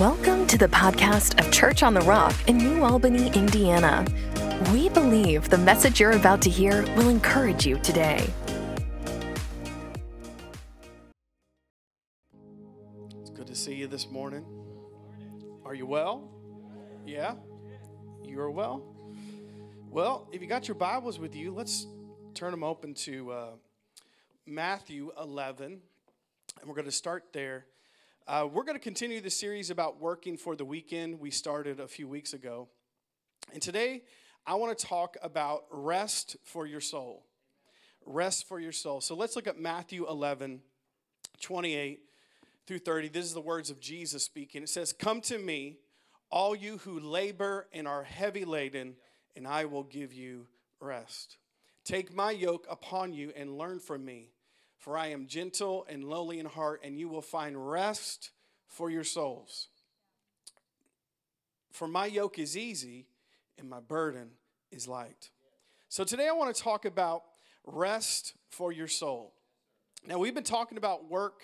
Welcome to the podcast of Church on the Rock in New Albany, Indiana. We believe the message you're about to hear will encourage you today. It's good to see you this morning. Are you well? Yeah? You are well? Well, if you got your Bibles with you, let's turn them open to uh, Matthew 11, and we're going to start there. Uh, we're going to continue the series about working for the weekend we started a few weeks ago. And today, I want to talk about rest for your soul. Rest for your soul. So let's look at Matthew 11, 28 through 30. This is the words of Jesus speaking. It says, Come to me, all you who labor and are heavy laden, and I will give you rest. Take my yoke upon you and learn from me for I am gentle and lowly in heart, and you will find rest for your souls. For my yoke is easy and my burden is light. So today I want to talk about rest for your soul. Now, we've been talking about work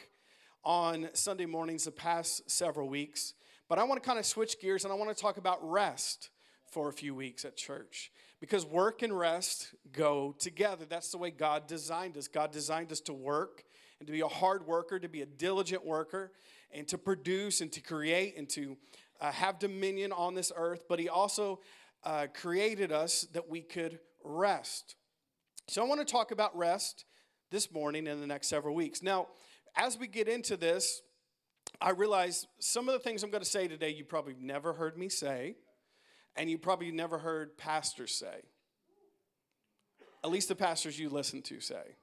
on Sunday mornings the past several weeks, but I want to kind of switch gears and I want to talk about rest for a few weeks at church because work and rest go together. That's the way God designed us. God designed us to work and to be a hard worker, to be a diligent worker, and to produce and to create and to uh, have dominion on this earth. But He also uh, created us that we could rest. So I want to talk about rest this morning and the next several weeks. Now, as we get into this, I realize some of the things I'm going to say today you probably never heard me say and you probably never heard pastors say. At least the pastors you listen to say.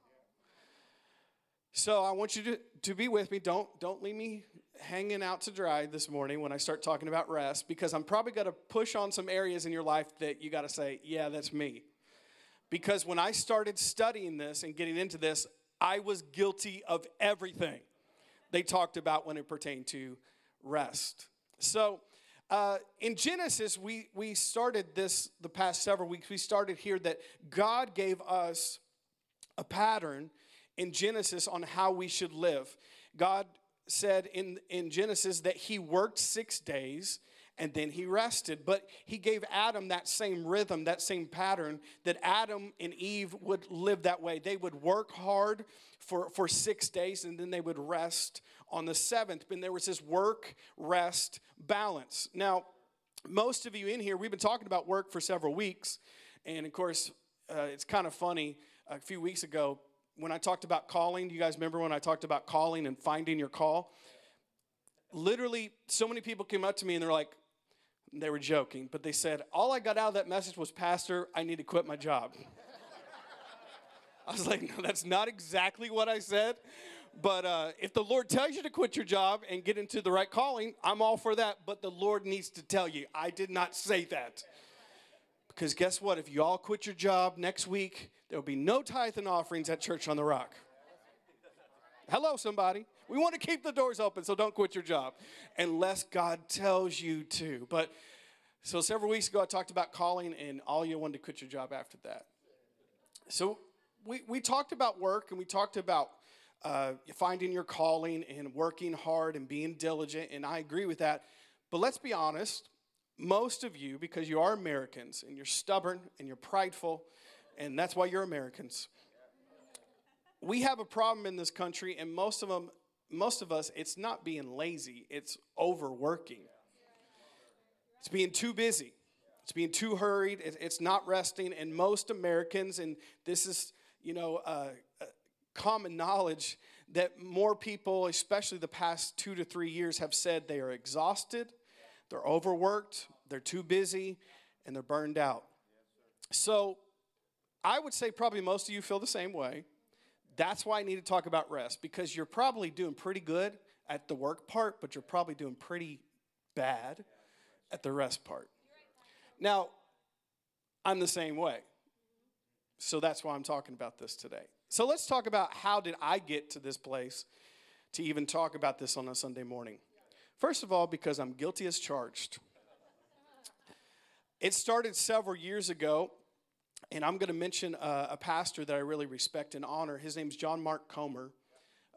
So I want you to, to be with me. Don't, don't leave me hanging out to dry this morning when I start talking about rest because I'm probably going to push on some areas in your life that you got to say, yeah, that's me. Because when I started studying this and getting into this, I was guilty of everything they talked about when it pertained to rest. So, uh, in Genesis, we, we started this the past several weeks. We started here that God gave us a pattern in Genesis on how we should live. God said in, in Genesis that He worked six days and then He rested. But He gave Adam that same rhythm, that same pattern that Adam and Eve would live that way. They would work hard for, for six days and then they would rest on the seventh. And there was this work, rest, balance. Now, most of you in here, we've been talking about work for several weeks. And of course, uh, it's kind of funny. A few weeks ago, when I talked about calling, do you guys remember when I talked about calling and finding your call? Literally, so many people came up to me and they're like, they were joking, but they said, All I got out of that message was, Pastor, I need to quit my job. I was like, No, that's not exactly what I said. But uh, if the Lord tells you to quit your job and get into the right calling, I'm all for that. But the Lord needs to tell you, I did not say that. Because guess what? If you all quit your job next week, there will be no tithe and offerings at Church on the Rock. Hello, somebody. We want to keep the doors open, so don't quit your job unless God tells you to. But so several weeks ago, I talked about calling, and all you wanted to quit your job after that. So we, we talked about work and we talked about uh, finding your calling and working hard and being diligent, and I agree with that. But let's be honest, most of you, because you are Americans and you're stubborn and you're prideful, and that's why you're Americans. We have a problem in this country, and most of them, most of us, it's not being lazy, it's overworking. It's being too busy. It's being too hurried. It's not resting. And most Americans, and this is, you know, uh, common knowledge that more people, especially the past two to three years, have said they are exhausted, they're overworked, they're too busy, and they're burned out. So I would say probably most of you feel the same way. That's why I need to talk about rest because you're probably doing pretty good at the work part, but you're probably doing pretty bad at the rest part. Now, I'm the same way. So that's why I'm talking about this today. So let's talk about how did I get to this place to even talk about this on a Sunday morning. First of all, because I'm guilty as charged. It started several years ago, and I'm going to mention a, a, pastor that I really respect and honor. His name's John Mark Comer.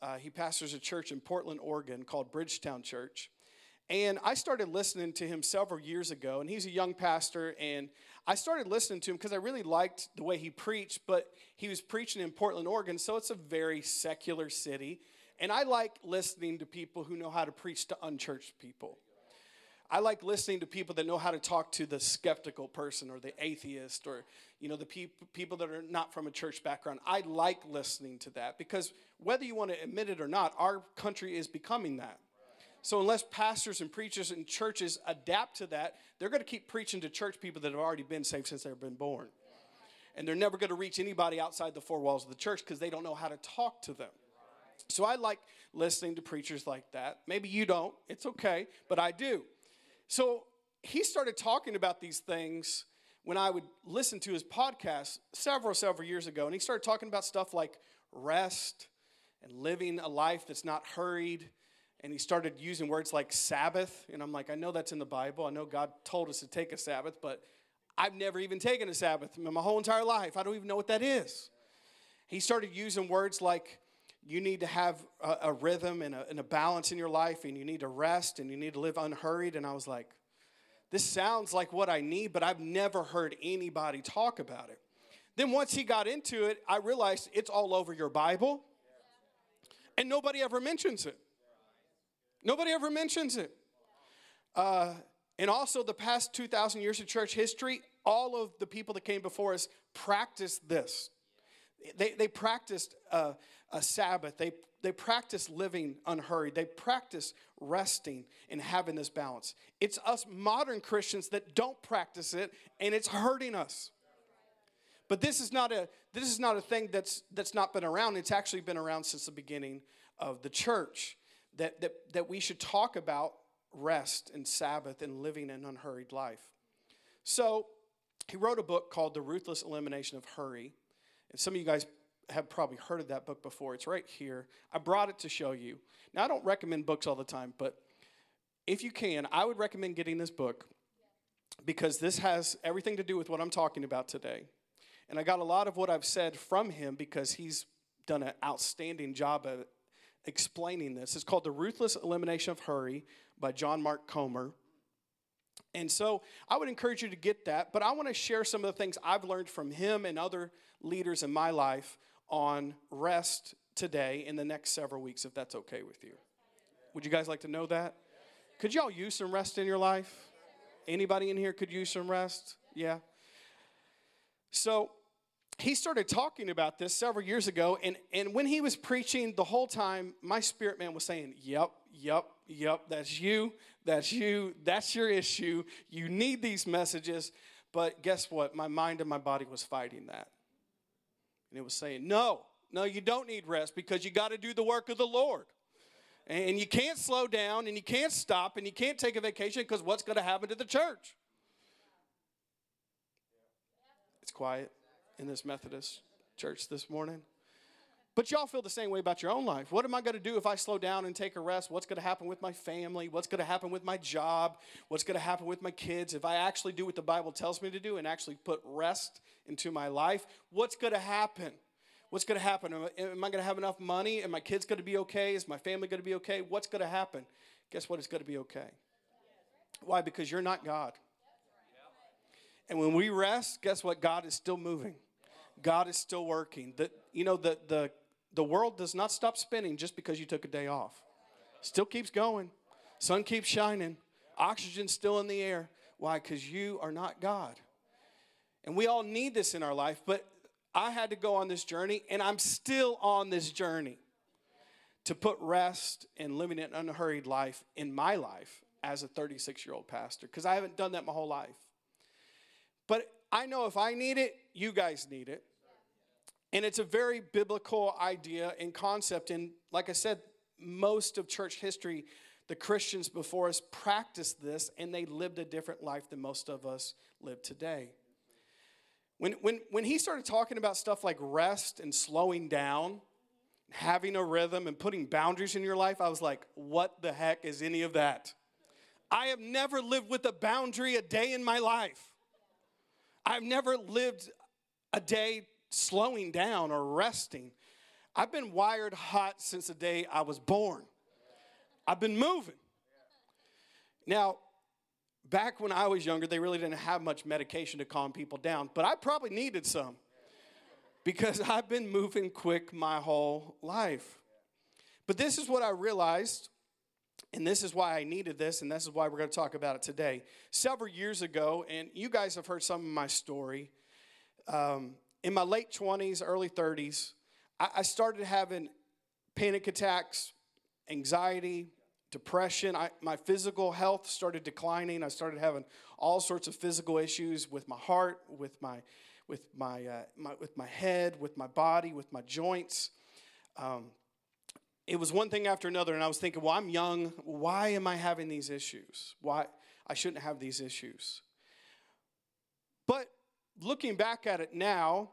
Uh, he pastors a church in Portland, Oregon called Bridgetown Church. And I started listening to him several years ago, and he's a young pastor. And I started listening to him because I really liked the way he preached, but he was preaching in Portland, Oregon, so it's a very secular city. And I like listening to people who know how to preach to unchurched people. I like listening to people that know how to talk to the skeptical person or the atheist or you know the peop- people that are not from a church background. I like listening to that because whether you want to admit it or not, our country is becoming that. So unless pastors and preachers and churches adapt to that, they're going to keep preaching to church people that have already been saved since they've been born. And they're never going to reach anybody outside the four walls of the church because they don't know how to talk to them. So I like listening to preachers like that. Maybe you don't, it's okay, but I do. So he started talking about these things when I would listen to his podcast several, several years ago. And he started talking about stuff like rest and living a life that's not hurried. And he started using words like Sabbath. And I'm like, I know that's in the Bible. I know God told us to take a Sabbath, but I've never even taken a Sabbath in my whole entire life. I don't even know what that is. He started using words like you need to have a, a rhythm and a, and a balance in your life, and you need to rest and you need to live unhurried. And I was like, this sounds like what I need, but I've never heard anybody talk about it. Then once he got into it, I realized it's all over your Bible, and nobody ever mentions it. Nobody ever mentions it. Uh, and also, the past 2,000 years of church history, all of the people that came before us practiced this. They, they practiced uh, a Sabbath. They, they practice living unhurried. They practice resting and having this balance. It's us modern Christians that don't practice it, and it's hurting us. But this is not a this is not a thing that's that's not been around. It's actually been around since the beginning of the church. That that that we should talk about rest and Sabbath and living an unhurried life. So he wrote a book called The Ruthless Elimination of Hurry. And some of you guys have probably heard of that book before. It's right here. I brought it to show you. Now, I don't recommend books all the time, but if you can, I would recommend getting this book because this has everything to do with what I'm talking about today. And I got a lot of what I've said from him because he's done an outstanding job of explaining this. It's called The Ruthless Elimination of Hurry by John Mark Comer. And so I would encourage you to get that, but I want to share some of the things I've learned from him and other leaders in my life on rest today in the next several weeks, if that's okay with you. Would you guys like to know that? Could y'all use some rest in your life? Anybody in here could use some rest? Yeah. So he started talking about this several years ago, and, and when he was preaching the whole time, my spirit man was saying, Yep, yep, yep, that's you, that's you, that's your issue. You need these messages. But guess what? My mind and my body was fighting that. And it was saying, no, no, you don't need rest because you got to do the work of the Lord. And you can't slow down and you can't stop and you can't take a vacation because what's going to happen to the church? It's quiet in this Methodist church this morning. But y'all feel the same way about your own life. What am I going to do if I slow down and take a rest? What's going to happen with my family? What's going to happen with my job? What's going to happen with my kids? If I actually do what the Bible tells me to do and actually put rest into my life, what's going to happen? What's going to happen? Am I, going to have enough money? Am my kids going to be okay? Is my family going to be okay? What's going to happen? Guess what? It's going to be okay. Why? Because you're not God. And when we rest, guess what? God is still moving. God is still working. The, you know, the, the the world does not stop spinning just because you took a day off. Still keeps going. Sun keeps shining. Oxygen's still in the air. Why? Because you are not God. And we all need this in our life, but I had to go on this journey, and I'm still on this journey to put rest and living an unhurried life in my life as a 36 year old pastor, because I haven't done that my whole life. But I know if I need it, you guys need it. And it's a very biblical idea and concept. And like I said, most of church history, the Christians before us practiced this and they lived a different life than most of us live today. When, when, when he started talking about stuff like rest and slowing down, having a rhythm and putting boundaries in your life, I was like, what the heck is any of that? I have never lived with a boundary a day in my life. I've never lived a day slowing down or resting. I've been wired hot since the day I was born. I've been moving. Now, back when I was younger, they really didn't have much medication to calm people down, but I probably needed some because I've been moving quick my whole life. But this is what I realized, and this is why I needed this, and this is why we're going to talk about it today. Several years ago, and you guys have heard some of my story, um, in my late 20s, early 30s, I, I started having panic attacks, anxiety, depression. I, my physical health started declining. I started having all sorts of physical issues with my heart, with my, with my, uh, my with my head, with my body, with my joints. Um, it was one thing after another, and I was thinking, well, I'm young. Why am I having these issues? Why I shouldn't have these issues? But looking back at it now,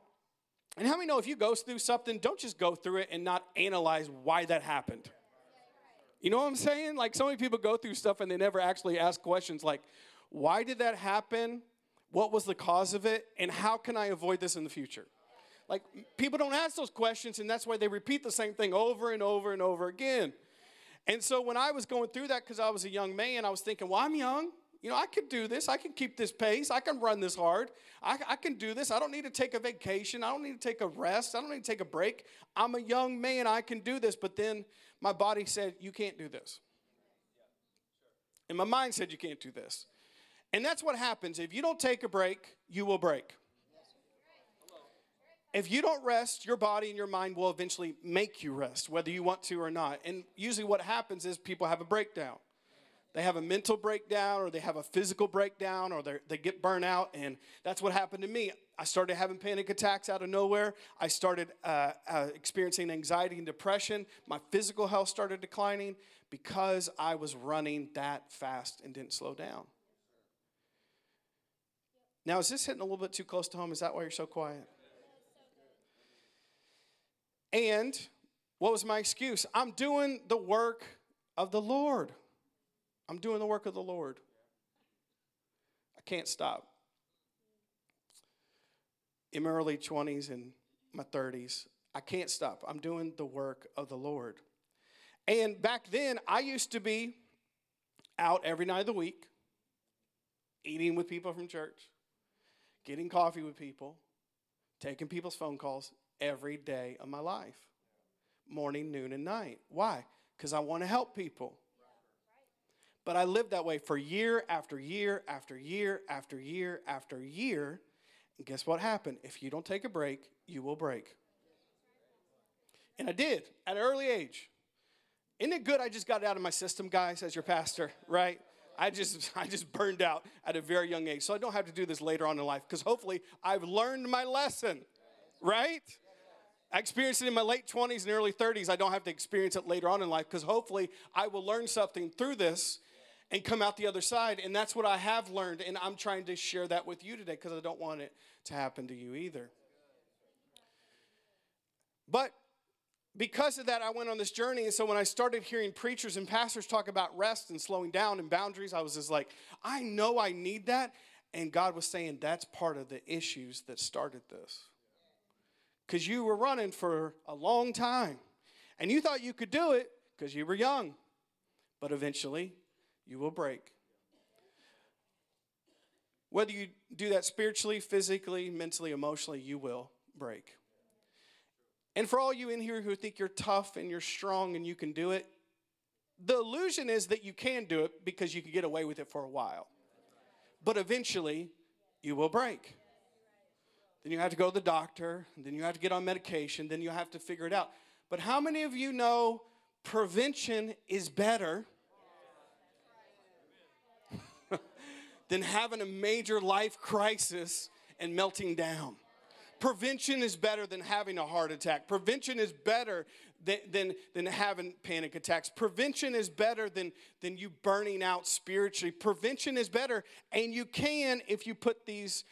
and how many know if you go through something, don't just go through it and not analyze why that happened? You know what I'm saying? Like so many people go through stuff and they never actually ask questions like, why did that happen? What was the cause of it? And how can I avoid this in the future? Like people don't ask those questions, and that's why they repeat the same thing over and over and over again. And so when I was going through that, because I was a young man, I was thinking, well, I'm young. You know, I can do this. I can keep this pace. I can run this hard. I, I, can do this. I don't need to take a vacation. I don't need to take a rest. I don't need to take a break. I'm a young man. I can do this. But then my body said, You can't do this. And my mind said, You can't do this. And that's what happens. If you don't take a break, you will break. If you don't rest, your body and your mind will eventually make you rest, whether you want to or not. And usually, what happens is people have a breakdown. They have a mental breakdown, or they have a physical breakdown, or they get burnt out. And that's what happened to me. I started having panic attacks out of nowhere. I started uh, uh, experiencing anxiety and depression. My physical health started declining because I was running that fast and didn't slow down. Now, is this hitting a little bit too close to home? Is that why you're so quiet? And what was my excuse? I'm doing the work of the Lord. I'm doing the work of the Lord. I can't stop in my early 20s and my 30s. I can't stop. I'm doing the work of the Lord. And back then, I used to be out every night of the week, eating with people from church, getting coffee with people, taking people's phone calls every day of my life morning, noon, and night. Why? Because I want to help people. But I lived that way for year after year after year after year after year and guess what happened? If you don't take a break, you will break. And I did at an early age. Isn't it good I just got it out of my system, guys, as your pastor, right? I just I just burned out at a very young age. So I don't have to do this later on in life because hopefully I've learned my lesson. Right? I experienced it in my late 20s and early 30s. I don't have to experience it later on in life because hopefully I will learn something through this and come out the other side. And that's what I have learned. And I'm trying to share that with you today because I don't want it to happen to you either. But because of that, I went on this journey. And so when I started hearing preachers and pastors talk about rest and slowing down and boundaries, I was just like, I know I need that. And God was saying that's part of the issues that started this. Because you were running for a long time and you thought you could do it because you were young. But eventually, you will break. Whether you do that spiritually, physically, mentally, emotionally, you will break. And for all you in here who think you're tough and you're strong and you can do it, the illusion is that you can do it because you can get away with it for a while. But eventually, you will break. Then you have to go to the doctor, then you have to get on medication, then you have to figure it out. But how many of you know prevention is better than having a major life crisis and melting down. Prevention is better than having a heart attack. Prevention is better than, than, than having panic attacks. Prevention is better than, than you burning out spiritually. Prevention is better, and you can if you put these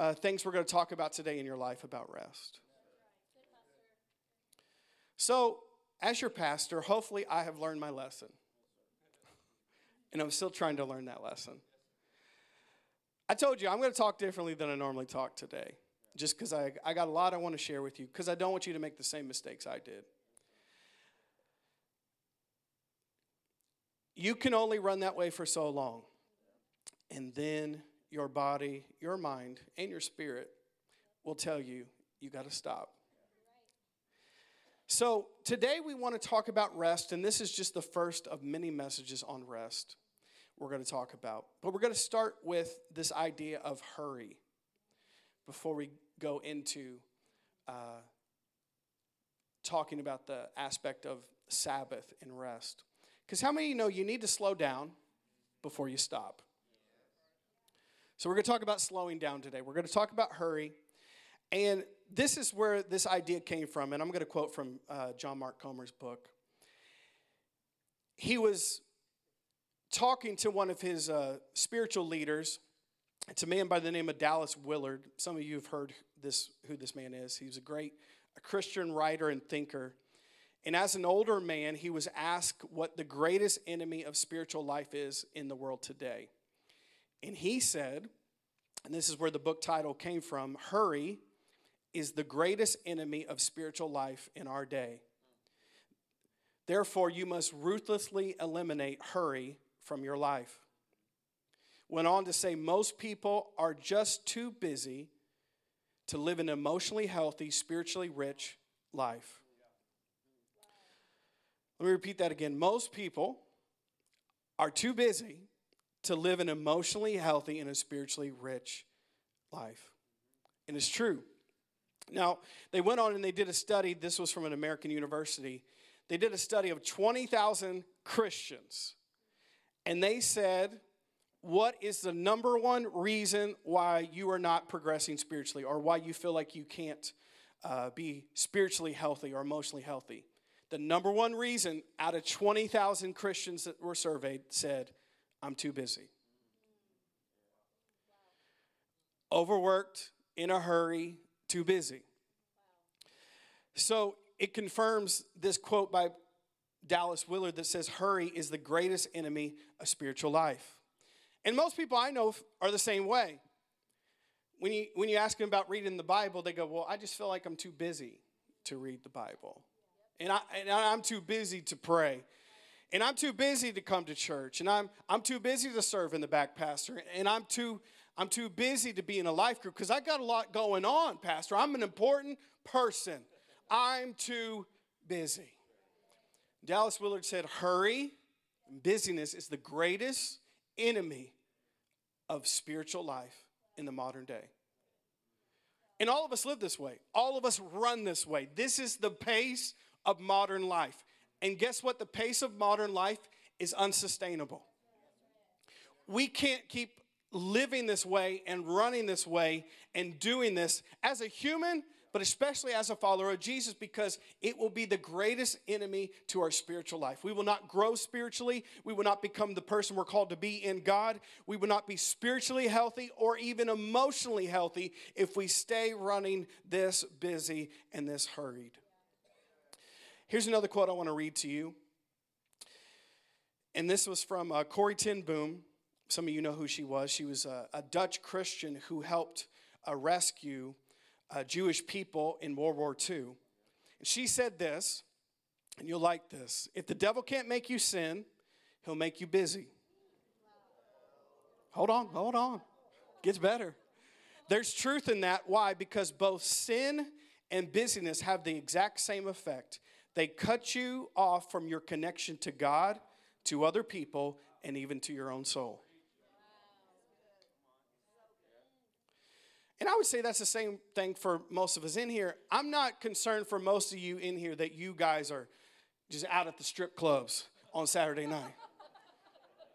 uh, things we're going to talk about today in your life about rest. So, as your pastor, hopefully I have learned my lesson. And I'm still trying to learn that lesson. I told you I'm going to talk differently than I normally talk today, just because I, I got a lot I want to share with you, because I don't want you to make the same mistakes I did. you can only run that way for so long. And then your body, your mind, and your spirit will tell you you got to stop. So, today we want to talk about rest, and this is just the first of many messages on rest we're going to talk about. But we're going to start with this idea of hurry before we go into uh, talking about the aspect of Sabbath and rest. Because how many you know you need to slow down before you stop? So, we're going to talk about slowing down today. We're going to talk about hurry. And this is where this idea came from. And I'm going to quote from uh, John Mark Comer's book. He was talking to one of his uh, spiritual leaders. It's a man by the name of Dallas Willard. Some of you have heard this, who this man is. He's a great a Christian writer and thinker. And as an older man, he was asked what the greatest enemy of spiritual life is in the world today. And he said, and this is where the book title came from hurry is the greatest enemy of spiritual life in our day. Therefore, you must ruthlessly eliminate hurry from your life. Went on to say, most people are just too busy to live an emotionally healthy, spiritually rich life. Let me repeat that again. Most people are too busy to live an emotionally healthy and a spiritually rich life. And it's true. Now, they went on and they did a study. This was from an American university. They did a study of 20,000 Christians. And they said, What is the number one reason why you are not progressing spiritually or why you feel like you can't uh, be spiritually healthy or emotionally healthy? The number one reason out of 20,000 Christians that were surveyed said, I'm too busy. Overworked, in a hurry, too busy. So it confirms this quote by Dallas Willard that says, Hurry is the greatest enemy of spiritual life. And most people I know are the same way. When you, when you ask them about reading the Bible, they go, Well, I just feel like I'm too busy to read the Bible. And, I, and I'm too busy to pray. And I'm too busy to come to church. And I'm, I'm too busy to serve in the back, Pastor. And I'm too, I'm too busy to be in a life group because I got a lot going on, Pastor. I'm an important person. I'm too busy. Dallas Willard said, Hurry and busyness is the greatest enemy of spiritual life in the modern day. And all of us live this way. All of us run this way. This is the pace of modern life. And guess what? The pace of modern life is unsustainable. We can't keep living this way and running this way and doing this as a human, but especially as a follower of Jesus, because it will be the greatest enemy to our spiritual life. We will not grow spiritually. We will not become the person we're called to be in God. We will not be spiritually healthy or even emotionally healthy if we stay running this busy and this hurried. Here's another quote I want to read to you. And this was from uh, Corrie ten Boom. Some of you know who she was. She was a, a Dutch Christian who helped uh, rescue uh, Jewish people in World War II. And she said this, and you'll like this if the devil can't make you sin, he'll make you busy. Hold on, hold on. Gets better. There's truth in that. Why? Because both sin and busyness have the exact same effect. They cut you off from your connection to God, to other people, and even to your own soul. And I would say that's the same thing for most of us in here. I'm not concerned for most of you in here that you guys are just out at the strip clubs on Saturday night.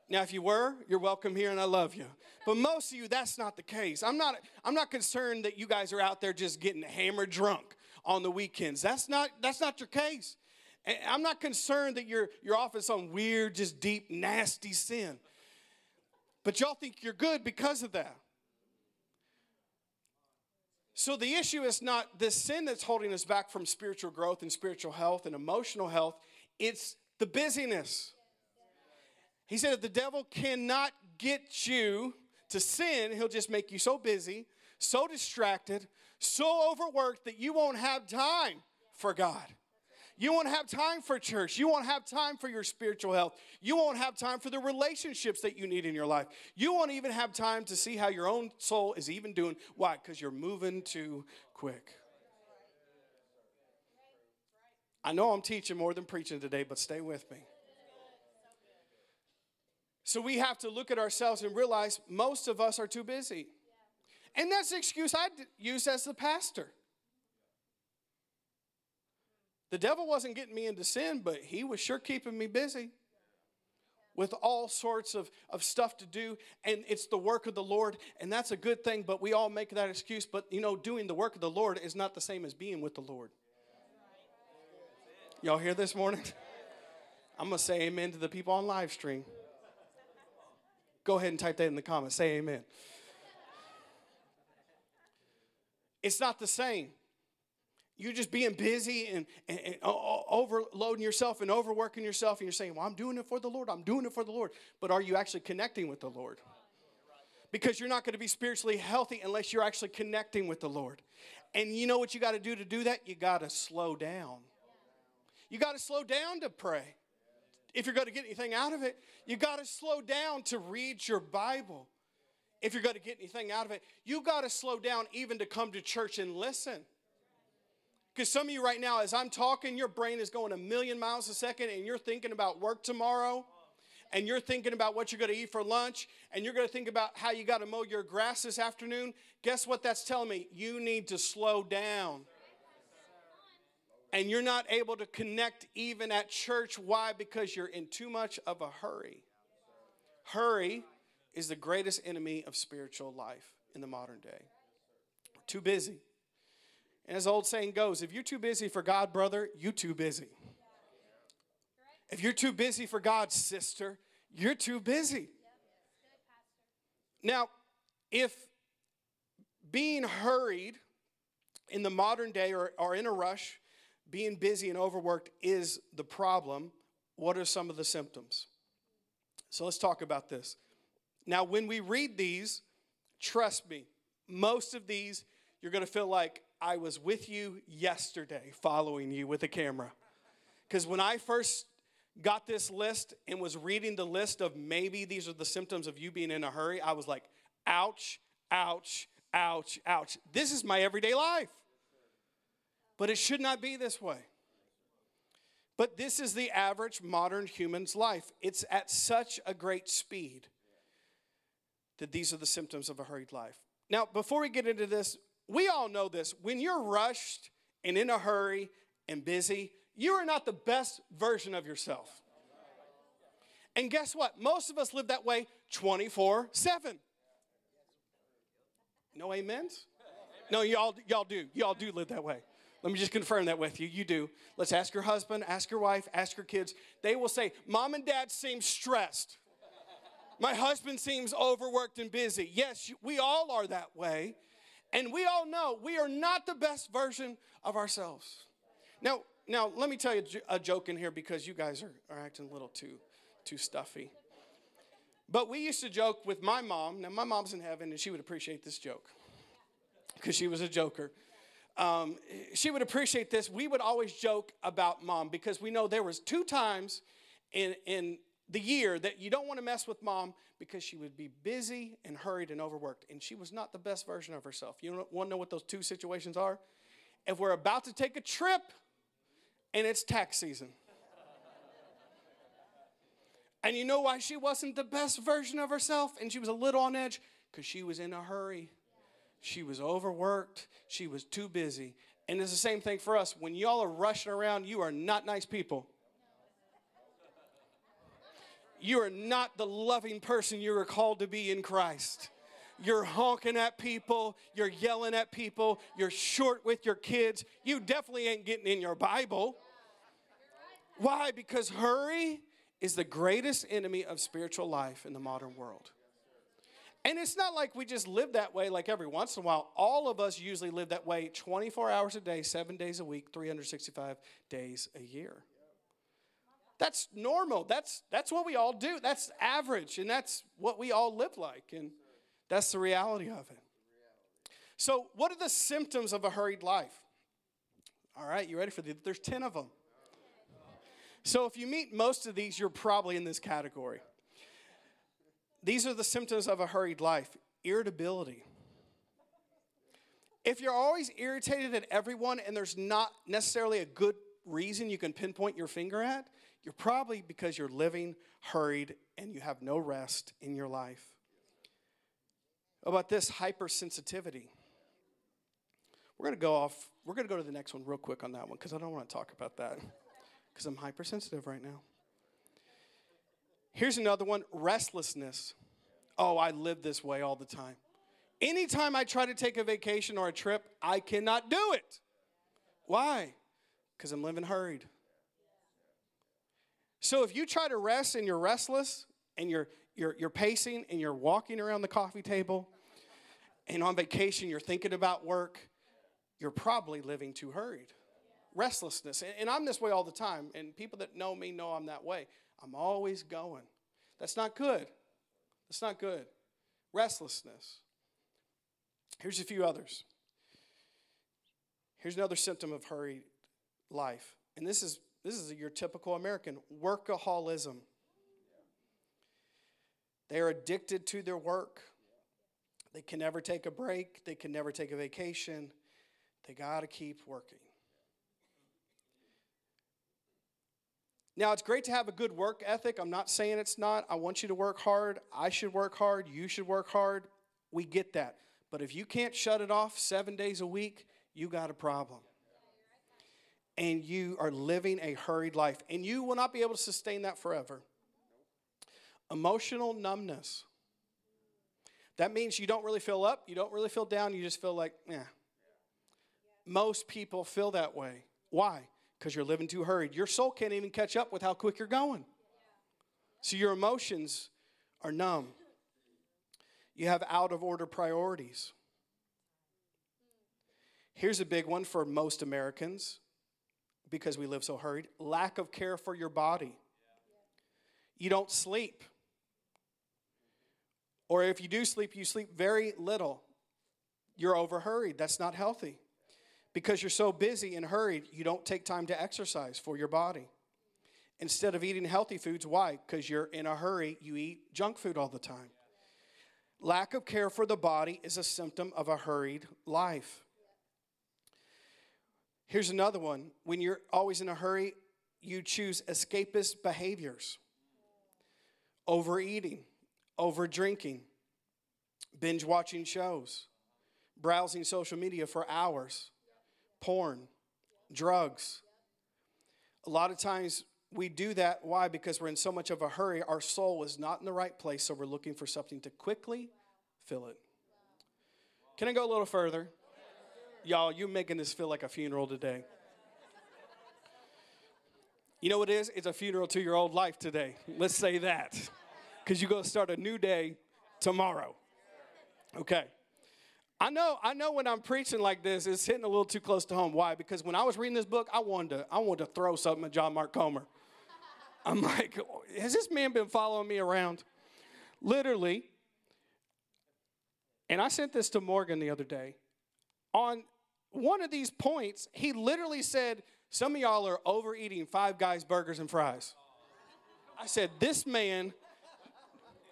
Now, if you were, you're welcome here and I love you. But most of you, that's not the case. I'm not, I'm not concerned that you guys are out there just getting hammered drunk on the weekends. That's not, that's not your case. And I'm not concerned that you're, you're off in some weird, just deep, nasty sin. But y'all think you're good because of that. So the issue is not this sin that's holding us back from spiritual growth and spiritual health and emotional health, it's the busyness. He said if the devil cannot get you to sin, he'll just make you so busy, so distracted, so overworked that you won't have time for God. You won't have time for church. You won't have time for your spiritual health. You won't have time for the relationships that you need in your life. You won't even have time to see how your own soul is even doing. Why? Because you're moving too quick. I know I'm teaching more than preaching today, but stay with me. So we have to look at ourselves and realize most of us are too busy. And that's the excuse I use as the pastor. The devil wasn't getting me into sin, but he was sure keeping me busy with all sorts of, of stuff to do. And it's the work of the Lord, and that's a good thing, but we all make that excuse. But you know, doing the work of the Lord is not the same as being with the Lord. Y'all hear this morning? I'm to say amen to the people on live stream. Go ahead and type that in the comments. Say amen. It's not the same. You're just being busy and, and, and, overloading yourself and overworking yourself, and you're saying, Well, I'm doing it for the Lord. I'm doing it for the Lord. But are you actually connecting with the Lord? Because you're not going to be spiritually healthy unless you're actually connecting with the Lord. And you know what you got to do to do that? You got to slow down. You got to slow down to pray. If you're going to get anything out of it, you got to slow down to read your Bible. If you're going to get anything out of it, you got to slow down even to come to church and listen. Because some of you right now, as I'm talking, your brain is going a million miles a second and you're thinking about work tomorrow and you're thinking about what you're going to eat for lunch and you're going to think about how you got to mow your grass this afternoon. Guess what that's telling me? You need to slow down and you're not able to connect even at church. Why? Because you're in too much of a hurry. Hurry is the greatest enemy of spiritual life in the modern day. We're too busy. And as the old saying goes, if you're too busy for God, brother, you too busy. If you're too busy for God, sister, you're too busy. Now, if being hurried in the modern day or, or in a rush being busy and overworked is the problem, what are some of the symptoms? So let's talk about this. Now, when we read these, trust me, most of these you're going to feel like I was with you yesterday, following you with a camera. Because when I first got this list and was reading the list of maybe these are the symptoms of you being in a hurry, I was like, ouch, ouch, ouch, ouch. This is my everyday life. But it should not be this way. But this is the average modern human's life. It's at such a great speed that these are the symptoms of a hurried life. Now, before we get into this, we all know this. When you're rushed and in a hurry and busy, you are not the best version of yourself. And guess what? Most of us live that way 24 7. No amens? No, y'all, y'all do. Y'all do live that way. Let me just confirm that with you. You do. Let's ask your husband, ask your wife, ask your kids. They will say, Mom and dad seem stressed. My husband seems overworked and busy. Yes, we all are that way. And we all know we are not the best version of ourselves. Now, now let me tell you a joke in here because you guys are, are acting a little too, too stuffy. But we used to joke with my mom. Now, my mom's in heaven, and she would appreciate this joke because she was a joker um, she would appreciate this. We would always joke about mom because we know there was two times in, in the year that you don't want to mess with mom because she would be busy and hurried and overworked. And she was not the best version of herself. You want to know what those two situations are? If we're about to take a trip and it's tax season. and you know why she wasn't the best version of herself and she was a little on edge? Because she was in a hurry. She was overworked. She was too busy. And it's the same thing for us. When y'all are rushing around, you are not nice people. You are not the loving person you are called to be in Christ. You're honking at people, you're yelling at people, you're short with your kids. You definitely ain't getting in your Bible. Why? Because hurry is the greatest enemy of spiritual life in the modern world. And it's not like we just live that way like every once in a while. All of us usually live that way 24 hours a day, seven days a week, 365 days a year. That's normal. That's, that's what we all do. That's average, and that's what we all live like. And that's the reality of it. So, what are the symptoms of a hurried life? All right, you ready for the? There's 10 of them. So if you meet most of these, you're probably in this category. These are the symptoms of a hurried life irritability. If you're always irritated at everyone and there's not necessarily a good reason you can pinpoint your finger at, you're probably because you're living hurried and you have no rest in your life. About this hypersensitivity? We're going to go off, we're going to go to the next one real quick on that one because I don't want to talk about that because I'm hypersensitive right now. Here's another one restlessness. Oh, I live this way all the time. Anytime I try to take a vacation or a trip, I cannot do it. Why? Because I'm living hurried. So if you try to rest and you're restless and you're, you're, you're pacing and you're walking around the coffee table and on vacation you're thinking about work, you're probably living too hurried. Restlessness. And, and I'm this way all the time. And people that know me know I'm that way. I'm always going. That's not good. That's not good. Restlessness. Here's a few others. Here's another symptom of hurried life. And this is this is your typical American workaholism. They are addicted to their work. They can never take a break, they can never take a vacation. They got to keep working. Now, it's great to have a good work ethic. I'm not saying it's not. I want you to work hard. I should work hard. You should work hard. We get that. But if you can't shut it off seven days a week, you got a problem and you are living a hurried life, and you will not be able to sustain that forever. Emotional numbness. That means you don't really feel up, you don't really feel down, you just feel like, yeah. Most people feel that way. Why? Because you're living too hurried. Your soul can't even catch up with how quick you're going. So your emotions are numb. You have out of order priorities. Here's a big one for most Americans because we live so hurried. Lack of care for your body. You don't sleep. Or if you do sleep, you sleep very little. You're overhurried. That's not healthy. Because you're so busy and hurried, you don't take time to exercise for your body. Instead of eating healthy foods, why? Because you're in a hurry, you eat junk food all the time. Lack of care for the body is a symptom of a hurried life. Here's another one. When you're always in a hurry, you choose escapist behaviors overeating, over drinking, binge watching shows, browsing social media for hours, porn, drugs. A lot of times we do that. Why? Because we're in so much of a hurry. Our soul is not in the right place, so we're looking for something to quickly fill it. Can I go a little further? Y'all, you're making this feel like a funeral today. You know what it is? It's a funeral to your old life today. Let's say that. Because you're going to start a new day tomorrow. Okay. I know, I know when I'm preaching like this, it's hitting a little too close to home. Why? Because when I was reading this book, I wanted to, I wanted to throw something at John Mark Comer. I'm like, has this man been following me around? Literally. And I sent this to Morgan the other day on one of these points, he literally said, Some of y'all are overeating Five Guys burgers and fries. I said, This man,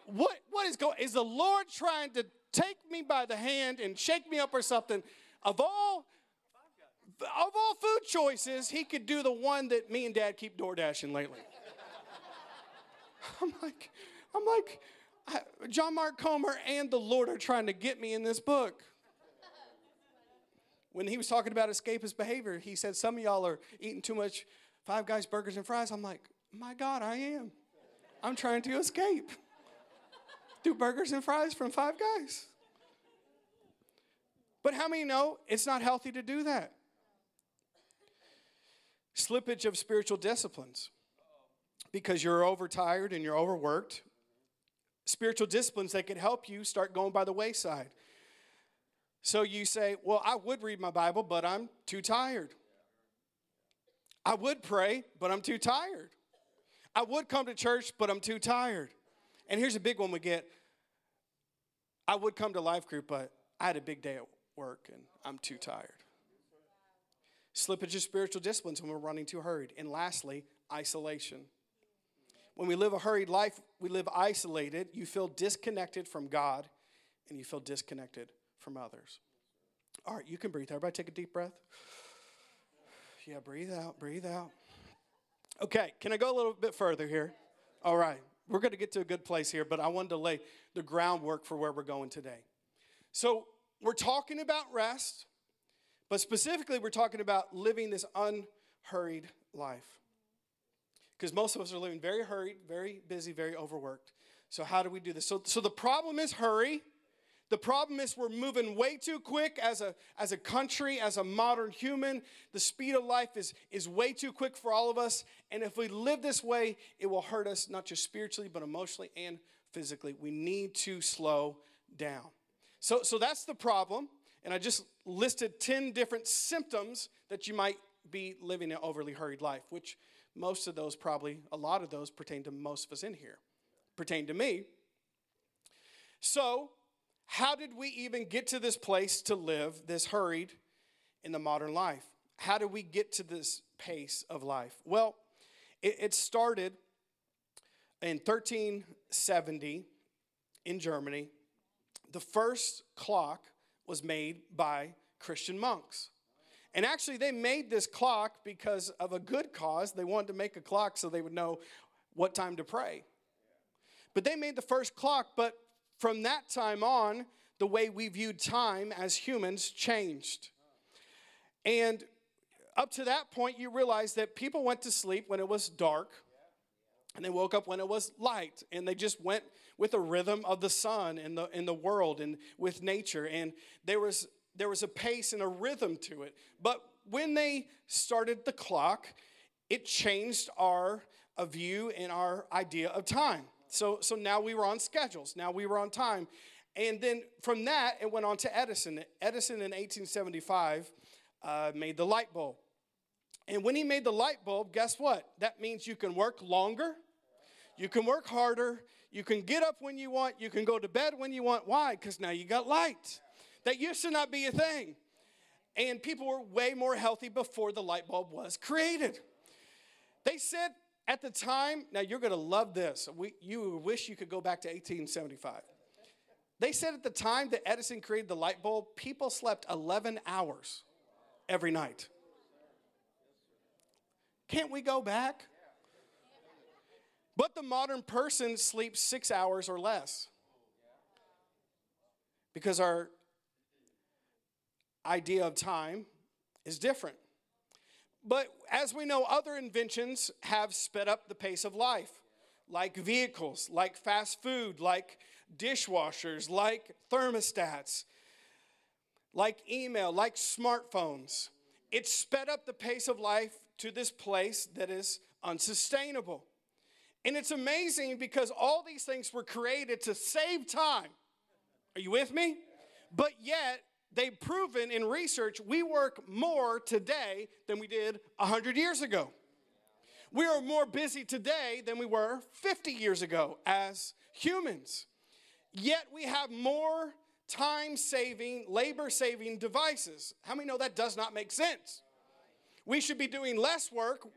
what, what is going Is the Lord trying to take me by the hand and shake me up or something? Of all of all food choices, he could do the one that me and dad keep door dashing lately. I'm like, I'm like, John Mark Comer and the Lord are trying to get me in this book when he was talking about escapist behavior, he said, Some of y'all are eating too much Five Guys burgers and fries. I'm like, My God, I am. I'm trying to escape. Do burgers and fries from Five Guys. But how many know it's not healthy to do that? Slippage of spiritual disciplines because you're overtired and you're overworked. Spiritual disciplines that could help you start going by the wayside. So you say, Well, I would read my Bible, but I'm too tired. I would pray, but I'm too tired. I would come to church, but I'm too tired. And here's a big one we get I would come to life group, but I had a big day at work and I'm too tired. Slippage of spiritual disciplines when we're running too hurried. And lastly, isolation. When we live a hurried life, we live isolated. You feel disconnected from God and you feel disconnected from others. All right, you can breathe. Everybody take a deep breath. Yeah, breathe out, breathe out. Okay, can I go a little bit further here? All right, we're going to get to a good place here, but I wanted to lay the groundwork for where we're going today. So, we're talking about rest, but specifically, we're talking about living this unhurried life. Because most of us are living very hurried, very busy, very overworked. So, how do we do this? So, so the problem is hurry. The problem is we're moving way too quick as a, as a country, as a modern human. The speed of life is, is way too quick for all of us. And if we live this way, it will hurt us, not just spiritually, but emotionally and physically. We need to slow down. So, so that's the problem. And I just listed 10 different symptoms that you might be living an overly hurried life, which most of those probably, a lot of those pertain to most of us in here, pertain to me. So, how did we even get to this place to live this hurried in the modern life? How did we get to this pace of life? Well, it, it started in 1370 in Germany. The first clock was made by Christian monks. And actually, they made this clock because of a good cause. They wanted to make a clock so they would know what time to pray. But they made the first clock, but from that time on, the way we viewed time as humans changed. And up to that point, you realize that people went to sleep when it was dark, and they woke up when it was light, and they just went with the rhythm of the sun and the in the world and with nature. And there was there was a pace and a rhythm to it. But when they started the clock, it changed our view and our idea of time. So, so now we were on schedules. Now we were on time. And then from that, it went on to Edison. Edison in 1875 uh, made the light bulb. And when he made the light bulb, guess what? That means you can work longer, you can work harder, you can get up when you want, you can go to bed when you want. Why? Because now you got light. That used to not be a thing. And people were way more healthy before the light bulb was created. They said at the time, now you're going to love this. We, you wish you could go back to 1875. They said at the time that Edison created the light bulb, people slept 11 hours every night. Can't we go back? But the modern person sleeps six hours or less because our idea of time is different. But as we know, other inventions have sped up the pace of life, like vehicles, like fast food, like dishwashers, like thermostats, like email, like smartphones. It sped up the pace of life to this place that is unsustainable. And it's amazing because all these things were created to save time. Are you with me? But yet, they've proven in research we work more today than we did 100 years ago. We are more busy today than we were 50 years ago as humans. Yet we have more time saving, labor saving devices. How many know that does not make sense? We should be doing less work,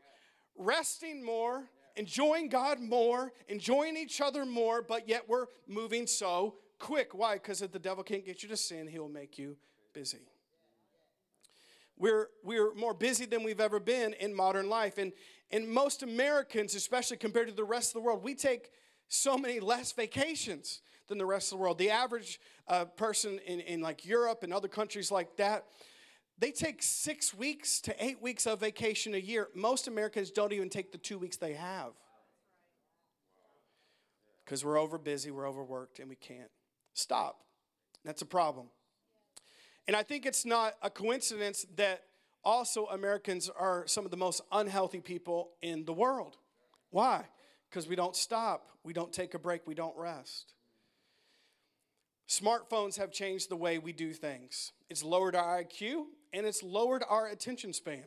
resting more, enjoying God more, enjoying each other more, but yet we're moving so quick. Why? Because if the devil can't get you to sin, he'll make you busy. We're, we're more busy than we've ever been in modern life. And, and most Americans, especially compared to the rest of the world, we take so many less vacations than the rest of the world. The average uh, person in, in like Europe and other countries like that, they take six weeks to eight weeks of vacation a year. Most Americans don't even take the two weeks they have because we're over busy, we're overworked, and we can't stop. That's a problem. And I think it's not a coincidence that also Americans are some of the most unhealthy people in the world. Why? Because we don't stop, we don't take a break, we don't rest. Smartphones have changed the way we do things. It's lowered our IQ and it's lowered our attention span.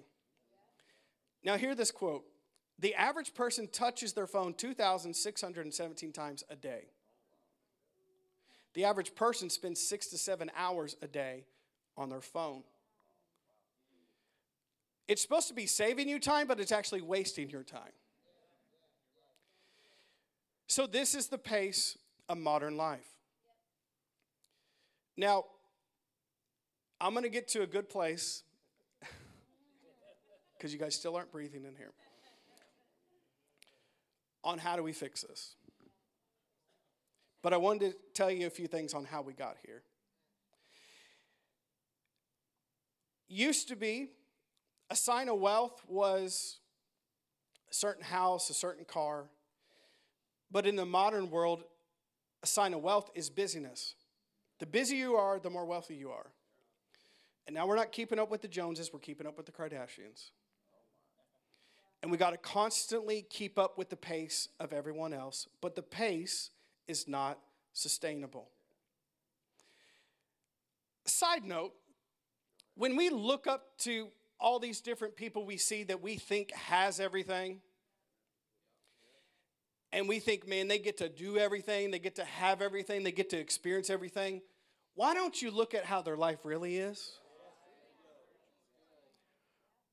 Now, hear this quote The average person touches their phone 2,617 times a day. The average person spends six to seven hours a day on their phone. It's supposed to be saving you time, but it's actually wasting your time. So, this is the pace of modern life. Now, I'm going to get to a good place because you guys still aren't breathing in here on how do we fix this. But I wanted to tell you a few things on how we got here. Used to be, a sign of wealth was a certain house, a certain car. But in the modern world, a sign of wealth is busyness. The busier you are, the more wealthy you are. And now we're not keeping up with the Joneses, we're keeping up with the Kardashians. And we got to constantly keep up with the pace of everyone else, but the pace is not sustainable. Side note, when we look up to all these different people we see that we think has everything, and we think, man, they get to do everything, they get to have everything, they get to experience everything. Why don't you look at how their life really is?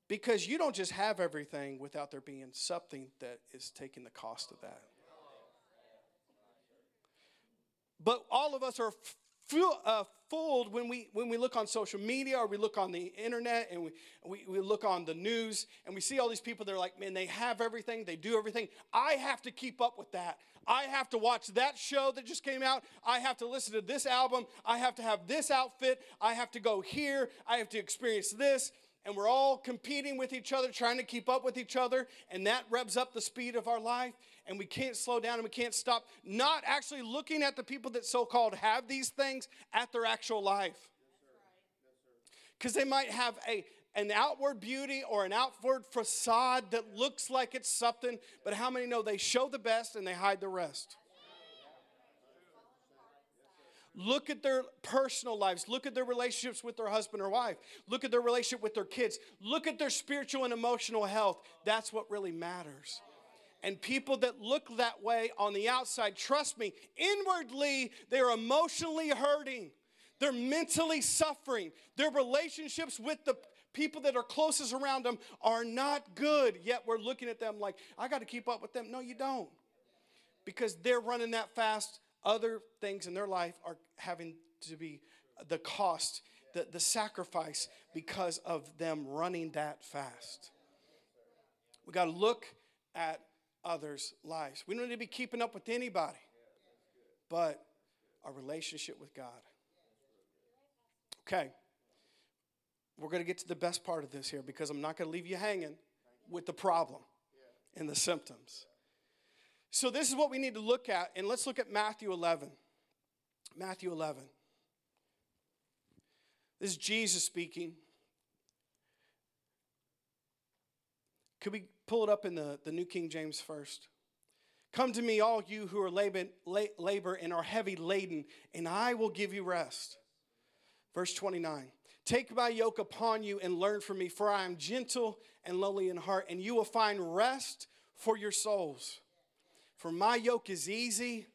Because you don't just have everything without there being something that is taking the cost of that. But all of us are uh, fooled when we when we look on social media or we look on the internet and we, we, we look on the news and we see all these people that are like man they have everything they do everything. I have to keep up with that. I have to watch that show that just came out. I have to listen to this album. I have to have this outfit. I have to go here. I have to experience this. And we're all competing with each other, trying to keep up with each other, and that revs up the speed of our life, and we can't slow down and we can't stop, not actually looking at the people that so called have these things at their actual life. Because they might have a, an outward beauty or an outward facade that looks like it's something, but how many know they show the best and they hide the rest? Look at their personal lives. Look at their relationships with their husband or wife. Look at their relationship with their kids. Look at their spiritual and emotional health. That's what really matters. And people that look that way on the outside, trust me, inwardly, they're emotionally hurting. They're mentally suffering. Their relationships with the people that are closest around them are not good. Yet we're looking at them like, I got to keep up with them. No, you don't. Because they're running that fast other things in their life are having to be the cost, the, the sacrifice because of them running that fast. We got to look at others' lives. We don't need to be keeping up with anybody, but our relationship with God. Okay, we're going to get to the best part of this here because I'm not going to leave you hanging with the problem and the symptoms. So, this is what we need to look at, and let's look at Matthew 11. Matthew 11. This is Jesus speaking. Could we pull it up in the, the New King James first? Come to me, all you who are labor, labor and are heavy laden, and I will give you rest. Verse 29. Take my yoke upon you and learn from me, for I am gentle and lowly in heart, and you will find rest for your souls. For my yoke is easy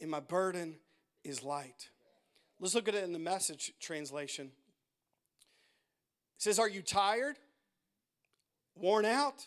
and my burden is light. Let's look at it in the message translation. It says, Are you tired, worn out,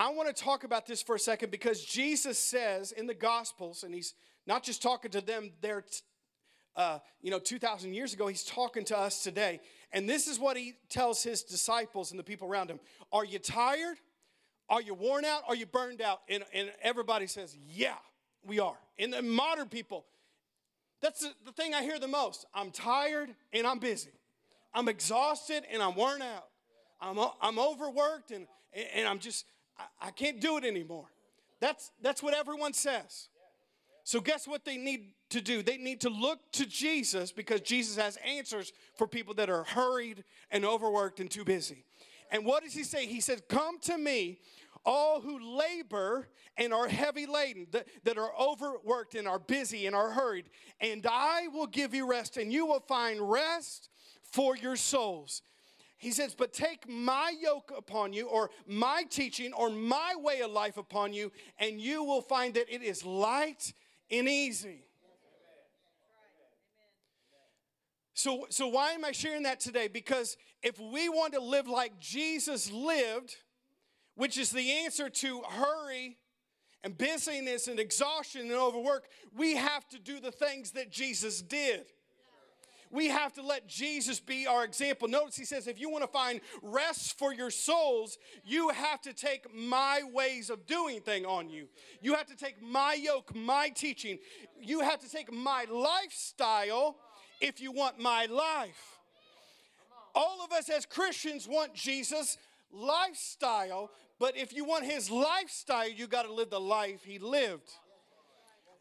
I want to talk about this for a second because Jesus says in the Gospels, and he's not just talking to them there, uh, you know, 2,000 years ago, he's talking to us today. And this is what he tells his disciples and the people around him Are you tired? Are you worn out? Are you burned out? And, and everybody says, Yeah. We are. And the modern people, that's the, the thing I hear the most. I'm tired and I'm busy. I'm exhausted and I'm worn out. I'm, I'm overworked and, and I'm just, I, can't do it anymore. That's, that's what everyone says. So, guess what they need to do? They need to look to Jesus because Jesus has answers for people that are hurried and overworked and too busy. And what does he say? He said, Come to me, all who labor and are heavy laden, that, that are overworked and are busy and are hurried, and I will give you rest, and you will find rest for your souls. He says, But take my yoke upon you, or my teaching, or my way of life upon you, and you will find that it is light and easy. So, so why am I sharing that today? Because if we want to live like Jesus lived, which is the answer to hurry and busyness and exhaustion and overwork, we have to do the things that Jesus did. We have to let Jesus be our example. Notice he says, if you want to find rest for your souls, you have to take my ways of doing thing on you. You have to take my yoke, my teaching. You have to take my lifestyle if you want my life. All of us as Christians want Jesus' lifestyle, but if you want his lifestyle, you got to live the life he lived.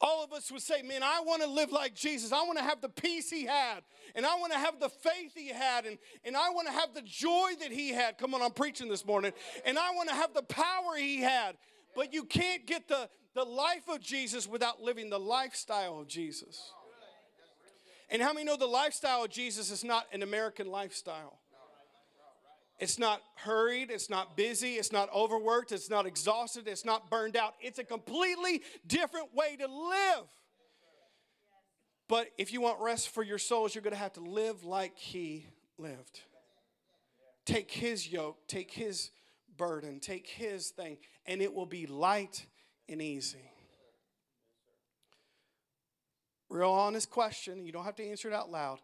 All of us would say, Man, I want to live like Jesus. I want to have the peace he had, and I want to have the faith he had, and, and I want to have the joy that he had. Come on, I'm preaching this morning. And I want to have the power he had. But you can't get the, the life of Jesus without living the lifestyle of Jesus. And how many know the lifestyle of Jesus is not an American lifestyle? It's not hurried, it's not busy, it's not overworked, it's not exhausted, it's not burned out. It's a completely different way to live. But if you want rest for your souls, you're going to have to live like he lived. Take his yoke, take his burden, take his thing, and it will be light and easy. Real honest question. You don't have to answer it out loud.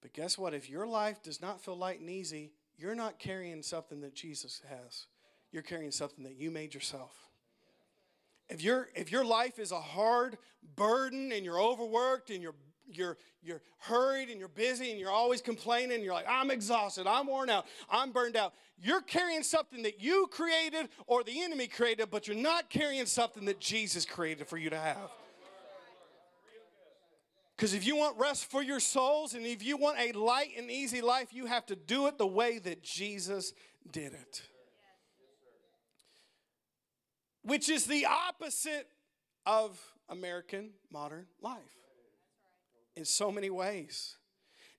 But guess what? If your life does not feel light and easy, you're not carrying something that Jesus has. You're carrying something that you made yourself. If your if your life is a hard burden and you're overworked and you're you're you're hurried and you're busy and you're always complaining and you're like I'm exhausted, I'm worn out, I'm burned out. You're carrying something that you created or the enemy created, but you're not carrying something that Jesus created for you to have. Because if you want rest for your souls and if you want a light and easy life, you have to do it the way that Jesus did it. Which is the opposite of American modern life in so many ways.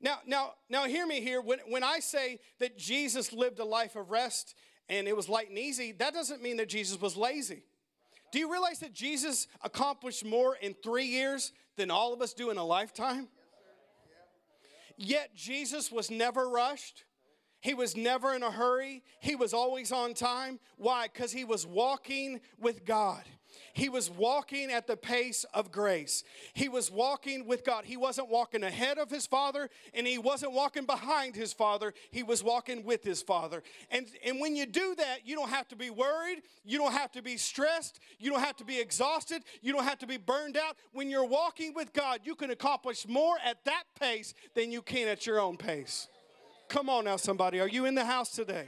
Now, now, now hear me here. When, when I say that Jesus lived a life of rest and it was light and easy, that doesn't mean that Jesus was lazy. Do you realize that Jesus accomplished more in three years than all of us do in a lifetime? Yet Jesus was never rushed. He was never in a hurry. He was always on time. Why? Because he was walking with God. He was walking at the pace of grace. He was walking with God. He wasn't walking ahead of his father and he wasn't walking behind his father. He was walking with his father. And, and when you do that, you don't have to be worried. You don't have to be stressed. You don't have to be exhausted. You don't have to be burned out. When you're walking with God, you can accomplish more at that pace than you can at your own pace. Come on now, somebody. Are you in the house today?